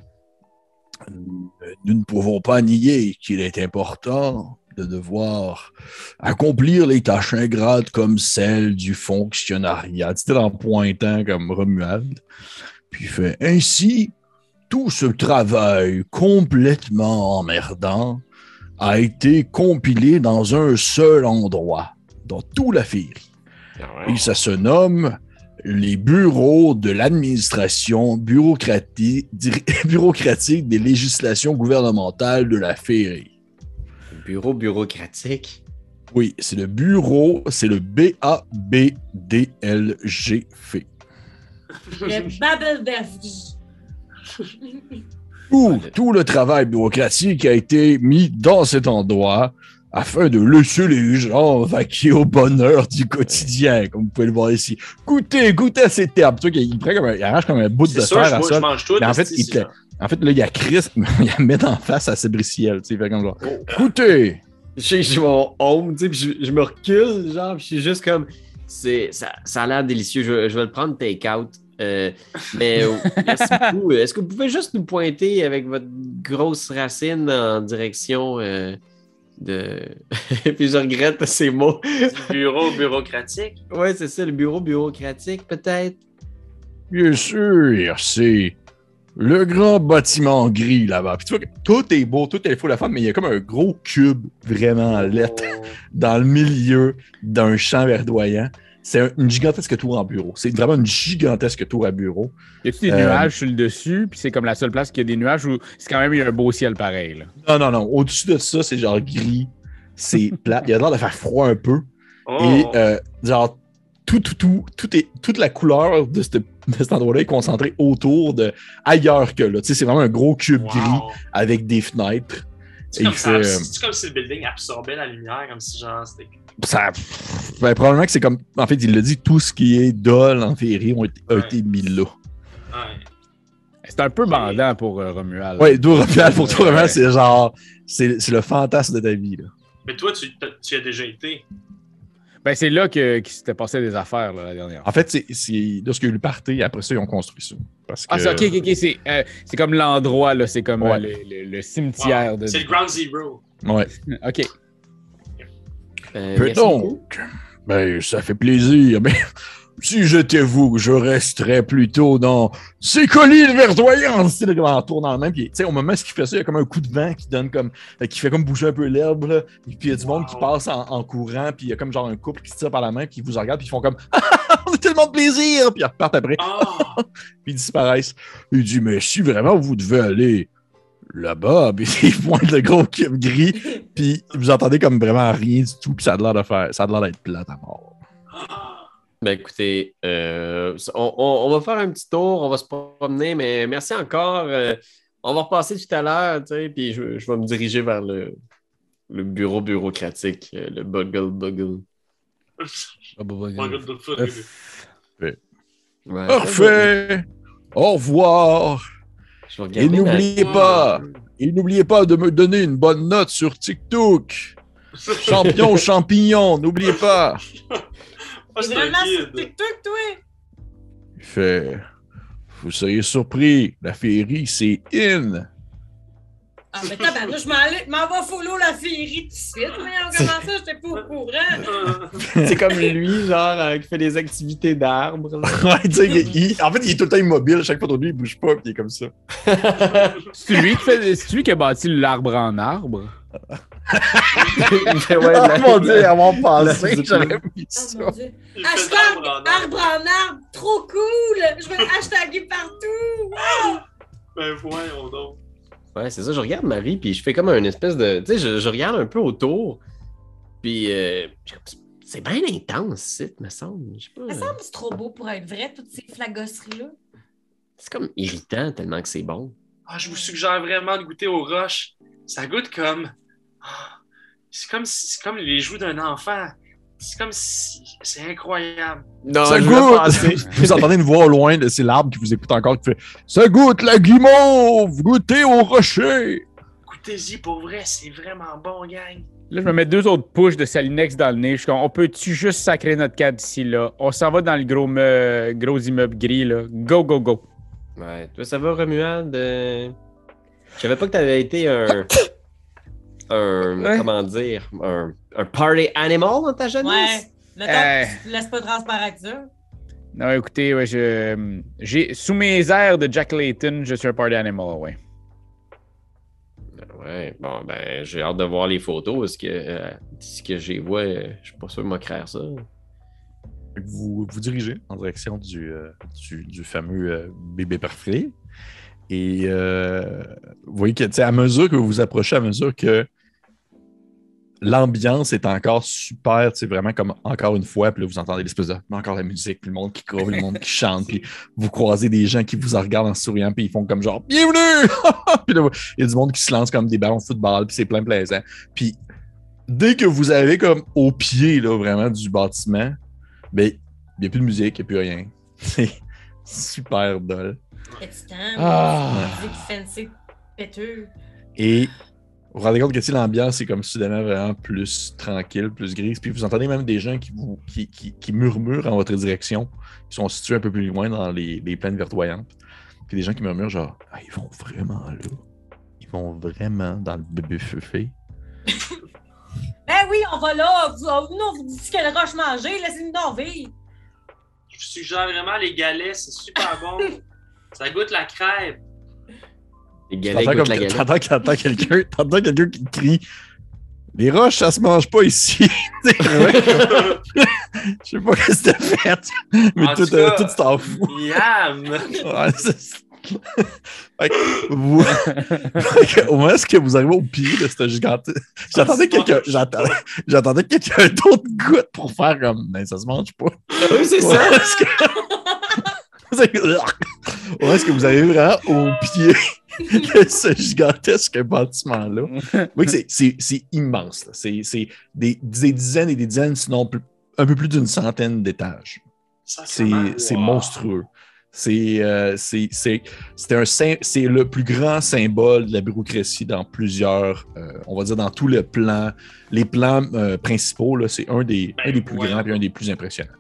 nous ne pouvons pas nier qu'il est important de devoir accomplir les tâches ingrates comme celles du fonctionnariat. C'était en pointant comme Romuald. Puis fait ainsi, tout ce travail complètement emmerdant a été compilé dans un seul endroit, dans toute la féerie. Ah Et ça se nomme les bureaux de l'administration [laughs] bureaucratique, des législations gouvernementales de la féerie. bureau bureaucratique? Oui, c'est le bureau, c'est le B-A-B-D-L-G fait. Le [laughs] Babelberg. Tout, tout le travail bureaucratique a été mis dans cet endroit afin de laisser les gens vaquer au bonheur du quotidien, comme vous pouvez le voir ici. Goûtez, goûtez à ces termes. Tu vois, il, prend comme un, il arrache comme un bout de sûr, fer à ça. je mange tout. Mais en fait, il te- En fait, là, il y a Chris, [laughs] il la met en face à Sébriciel. Tu sais, il fait comme genre, Oh. goûtez! J'ai mon home, tu sais, puis je, je me recule, genre, puis je suis juste comme. C'est, ça, ça a l'air délicieux. Je, vais- je vais le prendre take-out. Euh, mais [laughs] euh, merci beaucoup. Est-ce que vous pouvez juste nous pointer avec votre grosse racine en direction euh, de. [laughs] puis je regrette ces mots. du bureau bureaucratique. Ouais, c'est ça, le bureau bureaucratique, peut-être. Bien sûr, c'est le grand bâtiment gris là-bas. Puis tu vois que tout est beau, tout est fou la femme, mais il y a comme un gros cube vraiment laid Oh. [laughs] dans le milieu d'un champ verdoyant. C'est un- une gigantesque tour en bureau. C'est vraiment une gigantesque tour à bureau. Y a-tu des Euh, nuages sur le dessus, puis c'est comme la seule place qu'il y a des nuages où c'est quand même il y a un beau ciel pareil. Là? Non, non, non. Au-dessus de ça, c'est genre gris. C'est [laughs] plat. Il y a l'air de faire froid un peu. Oh. Et euh, genre, tout, tout, tout, tout est, toute la couleur de, cette- de cet endroit-là est concentrée autour de ailleurs que là. Tu sais, c'est vraiment un gros cube Wow. gris avec des fenêtres. C'est comme, fait, euh, c'est comme si le building absorbait la lumière, comme si genre c'était. Ça, ben, probablement que c'est comme. En fait, il l'a dit, tout ce qui est dol en féerie ont été, a Ouais. été mis là. Ouais. C'est un peu bandant pour euh, Romuald. Ouais, d'où Romuald, pour toi, Ouais. c'est genre. C'est c'est le fantasme de ta vie, là. Mais toi, tu, tu y as déjà été. Ben, c'est là que, qu'il s'était passé des affaires là, la dernière. En fait, c'est- c'est lorsqu'il y a eu le party, après ça, ils ont construit ça. Parce que, Ah, c'est ok, ok, ok. C'est, euh, c'est comme l'endroit, là. C'est comme euh, Ouais. le, le- le cimetière Wow. de. C'est le Ground Zero. Ouais. [laughs] Ok. Euh, Peu merci beaucoup. donc, ben, ça fait plaisir. Mais si j'étais vous, je resterais plutôt dans ces collines verdoyantes. Comme en tournant le même. Puis, tu sais, au moment où il fait ça, il y a comme un coup de vent qui donne comme. euh, qui fait comme bouger un peu l'herbe. là. Et puis, il y a du monde qui passe en, en courant. Puis, il y a comme genre un couple qui se tire par la main. Puis, ils vous regardent. Puis, ils font comme. On a tellement de plaisir. Puis, ils repartent après. Ah! [laughs] Puis, ils disparaissent. Il dit, mais si vraiment vous devez aller là-bas. [laughs] Puis, il pointe le gros cube gris. [laughs] Puis, vous entendez comme vraiment rien du tout. Puis, ça a l'air de faire. Ça a l'air d'être plate à mort. Ben écoutez, euh, on, on- on va faire un petit tour, on va se promener, mais merci encore. euh, on va repasser tout à l'heure, tu sais, puis je, je vais me diriger vers le, le bureau bureaucratique, euh, le Buggle Buggle. God, the fuck. Ouais, Parfait! Au revoir! Et n'oubliez pas, et n'oubliez pas de me donner une bonne note sur TikTok. Champion champignon, n'oubliez pas. [laughs] Un vraiment sur. TikTok, toi? Il fait. Vous seriez surpris, la féerie, c'est in. Ah, mais tabarnouche, je m'en allais- m'en va follow la féerie tout de suite. Mais comment ça, j'étais pas au courant. [laughs] C'est comme lui, genre, euh, qui fait des activités d'arbres. [laughs] Ouais, tu sais, en fait, il est tout le temps immobile. Chaque fois, lui, il bouge pas, puis il est comme ça. [laughs] C'est lui, qui fait- c'est lui qui a bâti l'arbre en arbre? Fait, ouais, Ah, [laughs] la- mon [laughs] dieu, à mon la- j'aurais mis Oh ça. Hashtag en arbre. arbre en arbre, trop cool! Je vais le hashtagger partout! Ben voyons donc. Ouais, c'est ça, je regarde Marie, puis je fais comme un espèce de. Tu sais, je, je regarde un peu autour, puis euh, c'est bien intense, c'est, me semble. Je sais pas. Ça me semble que c'est trop beau pour être vrai, toutes ces flagosseries-là. C'est comme irritant tellement que c'est bon. Ah, je vous suggère vraiment de goûter aux roches. Ça goûte comme. Ah, C'est comme, si- c'est comme les joues d'un enfant. C'est comme si. C'est incroyable. Non, Ça goûte! [laughs] Vous entendez une voix au loin, de- c'est l'arbre qui vous écoute encore, qui fait Ça goûte la guimauve! Goûtez au rocher! Goûtez-y pour vrai, c'est vraiment bon, gang. Là, je vais mettre deux autres push de Salinex dans le nez. Je suis comme, on peut-tu juste sacrer notre cadre ici, là? On s'en va dans le gros, me- gros immeuble gris, là. Go, go, go. Ouais, toi, ça va, Romuald? Euh, Je savais pas que t'avais été un. [laughs] un. Ouais. Comment dire? Un, un party animal dans ta jeunesse? Ouais. Euh. que tu te laisses pas transparaître ça. Non, écoutez, ouais, je, j'ai, sous mes airs de Jack Layton, je suis un party animal, ouais. Ouais, bon, ben, j'ai hâte de voir les photos. Parce que euh, d'ici que j'y vois, euh, je suis pas sûr de m'écrire ça. Vous vous dirigez en direction du, euh, du, du fameux euh, bébé parfait. Et euh, vous voyez que, tu sais, à mesure que vous vous approchez, à mesure que l'ambiance est encore super, tu sais, vraiment comme encore une fois, puis là, vous entendez l'espèce de encore la musique, puis le monde qui court, le monde qui chante, puis vous croisez des gens qui vous regardent en souriant, puis ils font comme genre Bienvenue! [laughs] puis là, il y a du monde qui se lance comme des ballons de football, puis c'est plein plaisant. Puis dès que vous arrivez comme au pied, là, vraiment, du bâtiment, ben, il n'y a plus de musique, il n'y a plus rien. [laughs] C'est super dole. Excitant. Ah. Musique fancy, péteux? Et vous vous rendez compte que l'ambiance est comme soudainement vraiment plus tranquille, plus grise. Puis vous entendez même des gens qui, vous, qui, qui, qui murmurent en votre direction, qui sont situés un peu plus loin dans les, les plaines verdoyantes. Puis des gens qui murmurent genre Ah, ils vont vraiment là. Ils vont vraiment dans le bébé feuffé. [laughs] Ben oui, on va là. Vous, on- nous, on vous dit quelle roche manger. Laissez-nous dans vivre. Je vous suggère vraiment les galets, c'est super bon. [laughs] Ça goûte la crêpe. T'entends t'entends quelqu'un quelqu'un qui crie Les roches, ça se mange pas ici. [laughs] [laughs] Je sais pas ce que t'as fait, mais En tout, euh, cas- tout t'en fous. Yam! [laughs] Ouais, que vous- fait que Au moment où vous arrivez au pied de ce gigantesque. J'attendais quelqu'un. J'attendais, j'attendais que quelqu'un d'autre goûte pour faire comme. Ben, ça se mange pas. Oui, c'est Ouais, ça. parce que- C'est que- vous arrivez vraiment au pied [laughs] ce gigantesque bâtiment-là. [laughs] Oui, c'est, immense. C'est, des, des dizaines et des dizaines, sinon plus- un peu plus d'une centaine d'étages. C'est, Wow. monstrueux. C'est, euh, c'est, le plus grand symbole de la bureaucratie dans plusieurs, euh, on va dire dans tous les plans, les plans euh, principaux. Là, c'est un des, Ben, un des plus ouais. grands et un des plus impressionnants.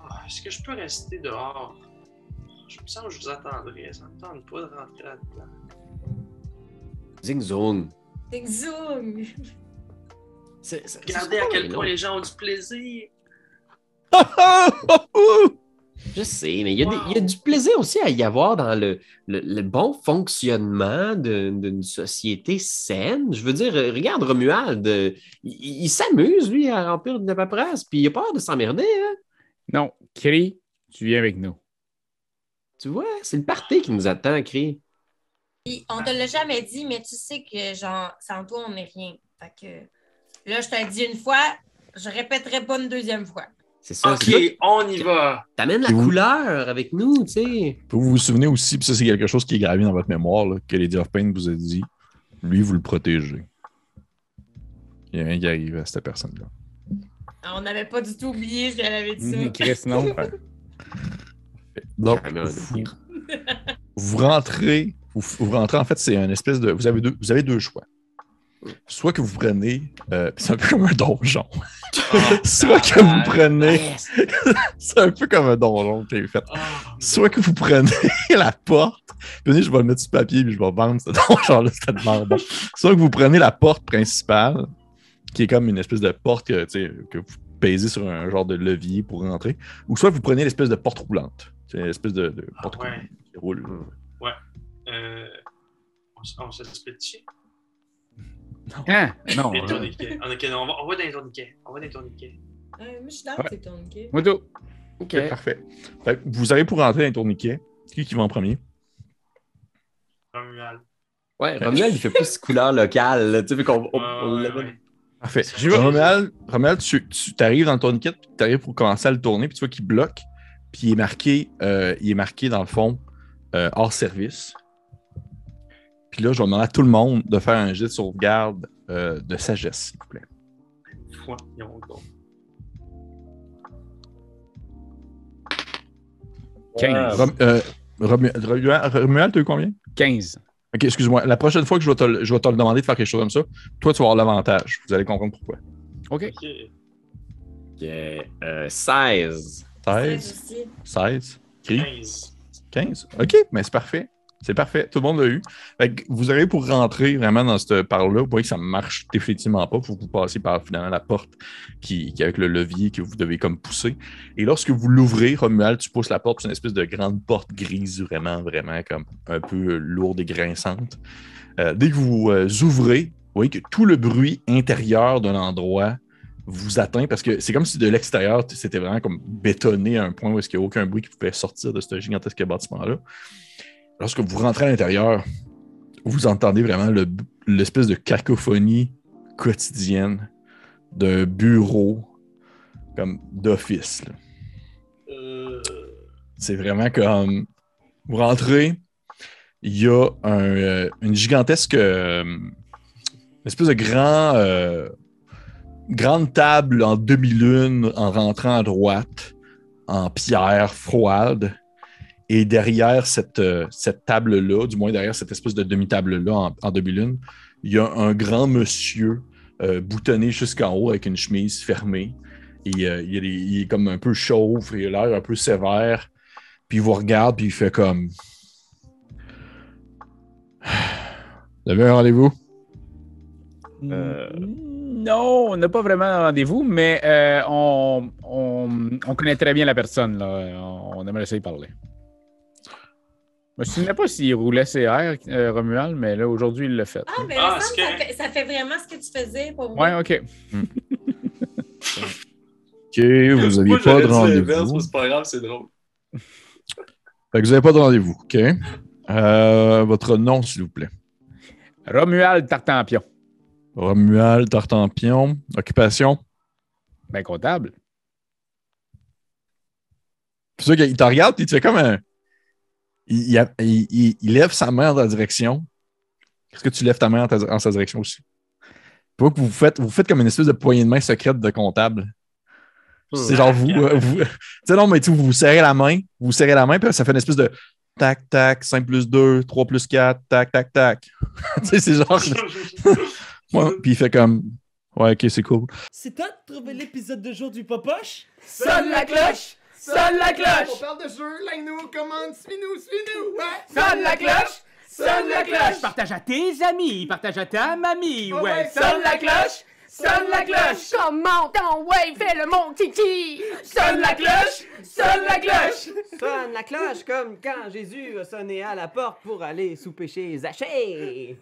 Ah, Est-ce que je peux rester dehors? Je me sens que je vous attendrai. Ça me tente pas de rentrer là-dedans. Zing zong. Ding zong. Regardez à quel point les gens ont du plaisir. [laughs] Je sais, mais il y, a des- Wow. il y a du plaisir aussi à y avoir dans le, le- le bon fonctionnement d'une société saine. Je veux dire, regarde Romuald, euh, il, il s'amuse, lui, à remplir de la paperasse, puis il a peur de s'emmerder. hein? Non, Cri, tu viens avec nous. Tu vois, c'est le party qui nous attend, Cri. Puis, on te l'a jamais dit, mais tu sais que, genre, sans toi, on n'est rien. Fait que là, je te dis une fois, je répéterai pas une deuxième fois. C'est ça. Ok, on y va. T'amènes la vous- couleur avec nous, tu sais. Vous vous souvenez aussi, puis ça, c'est quelque chose qui est gravé dans votre mémoire, là, que Lady of Pain vous a dit. Lui, vous le protégez. Il n'y a rien qui arrive à cette personne-là. On n'avait pas du tout oublié ce qu'elle avait dit ça. Mhm, Chris, non. Donc, Ah, vous rentrez, vous, vous rentrez, en fait, c'est un espèce de. Vous avez deux, vous avez deux choix. Soit que vous prenez, euh, c'est un peu comme un donjon. [laughs] Soit que vous prenez, Yes. [laughs] c'est un peu comme un donjon qui est fait. Ah, Soit que vous prenez [laughs] la porte, venez, je vais le mettre sur papier, puis je vais vendre ce donjon-là, c'est tellement bon. Soit que vous prenez la porte principale, qui est comme une espèce de porte que, que vous pèsez sur un genre de levier pour rentrer, ou soit vous prenez l'espèce de porte roulante. C'est une espèce de, de Ah porte ouais. roulante qui roule. Euh, on, on se split. Hein? Non. Les euh, tourniquets. Non, on, va, on va dans les tourniquets. On va dans les tourniquets. Ouais, moi, je suis dans Ouais. ces tourniquets. moi, tout. OK. Parfait. Fait vous avez pour rentrer dans les tourniquets. Qui qui va en premier? Romuald. Ouais, Romuald, il fait plus couleur locale. là, Tu sais, vu qu'on on- on ouais. Parfait. Romuald, Romuald, tu, tu arrives dans le tourniquet, puis tu arrives pour commencer à le tourner, puis tu vois qu'il bloque, puis il est marqué, euh, il est marqué dans le fond, euh, hors service. Puis là, je vais demander à tout le monde de faire un jet de sauvegarde euh, de sagesse, s'il vous plaît. Voyons donc. 15. Rom- euh, Romu- Romuald, Romuald, tu as eu combien? 15. Ok, excuse-moi. La prochaine fois que je vais, te, le- je vais te le demander de faire quelque chose comme ça, toi, tu vas avoir l'avantage. Vous allez comprendre pourquoi. OK. Ok. Ok, euh, 16. 16, aussi. 16, Cri. 15. 15. OK, mais c'est parfait. C'est parfait. Tout le monde l'a eu. Vous avez pour rentrer vraiment dans cette par-là. Vous voyez que ça ne marche définitivement pas. Faut que vous passiez par finalement la porte qui, qui avec le levier que vous devez comme pousser. Et lorsque vous l'ouvrez, Romuald, tu pousses la porte, c'est une espèce de grande porte grise, vraiment, vraiment comme un peu lourde et grinçante. Euh, dès que vous euh, ouvrez, vous voyez que tout le bruit intérieur de l'endroit vous atteint parce que c'est comme si de l'extérieur, c'était vraiment comme bétonné à un point où il n'y a aucun bruit qui pouvait sortir de ce gigantesque bâtiment-là. Lorsque vous rentrez à l'intérieur, vous entendez vraiment le- l'espèce de cacophonie quotidienne d'un bureau comme d'office. Euh, C'est vraiment comme vous rentrez, il y a un, euh, une gigantesque euh, une espèce de grand grande table en demi-lune en rentrant à droite en pierre froide. Et derrière cette, euh, cette table-là, du moins derrière cette espèce de demi-table-là en, demi-lune, il y a un grand monsieur euh, boutonné jusqu'en haut avec une chemise fermée. Euh, il, est, il est comme un peu chauve, il a l'air un peu sévère. Puis il vous regarde, puis il fait comme. [sighs] Vous avez un rendez-vous? Non, on n'a pas vraiment de rendez-vous, mais on, on- on connaît très bien la personne. Là. On, on aimerait essayer de parler. Je me souviens pas s'il roulait CR, euh, Romuald, mais là, aujourd'hui, il l'a fait. Ah, mais Ah, il me semble c'est que ça correct. fait, ça fait vraiment ce que tu faisais pour Ouais, moi. OK. Ok, vous n'aviez pas de rendez-vous. C'est pas grave, c'est drôle. Fait que vous n'avez pas de rendez-vous, ok? Euh, votre nom, s'il vous plaît. Romuald Tartampion. Romuald Tartampion. Occupation? Ben, comptable. C'est sûr qu'il te regarde, puis tu fais comme un. Il, il a- il- il- il lève sa main dans ta direction. Est-ce que tu lèves ta main en, ta- en sa direction aussi? Pas que vous faites, vous faites comme une espèce de poignée de main secrète de comptable. C'est genre vous. euh, vous- [laughs] tu sais, non, mais tu sais, vous vous serrez la main, vous vous serrez la main, puis ça fait une espèce de tac, tac, 5 plus 2, 3 plus 4, tac, tac, tac. [laughs] tu sais, c'est genre. [laughs] Ouais, puis il fait comme. Ouais, ok, c'est cool. C'est toi de trouver l'épisode de jour du Popoche? Sonne la cloche! Sonne la On cloche! parle de jeu, like-nous, commande, suis-nous, suis-nous! Ouais! Sonne la cloche! Sonne la cloche! Partage à tes amis, partage à ta mamie, Oh ouais. Sonne la cloche! Sonne la cloche! Comment ton ouais, fais le mon titi! Sonne la cloche! Sonne la cloche! Sonne la cloche comme quand Jésus a sonné à la porte pour aller souper chez Zachée.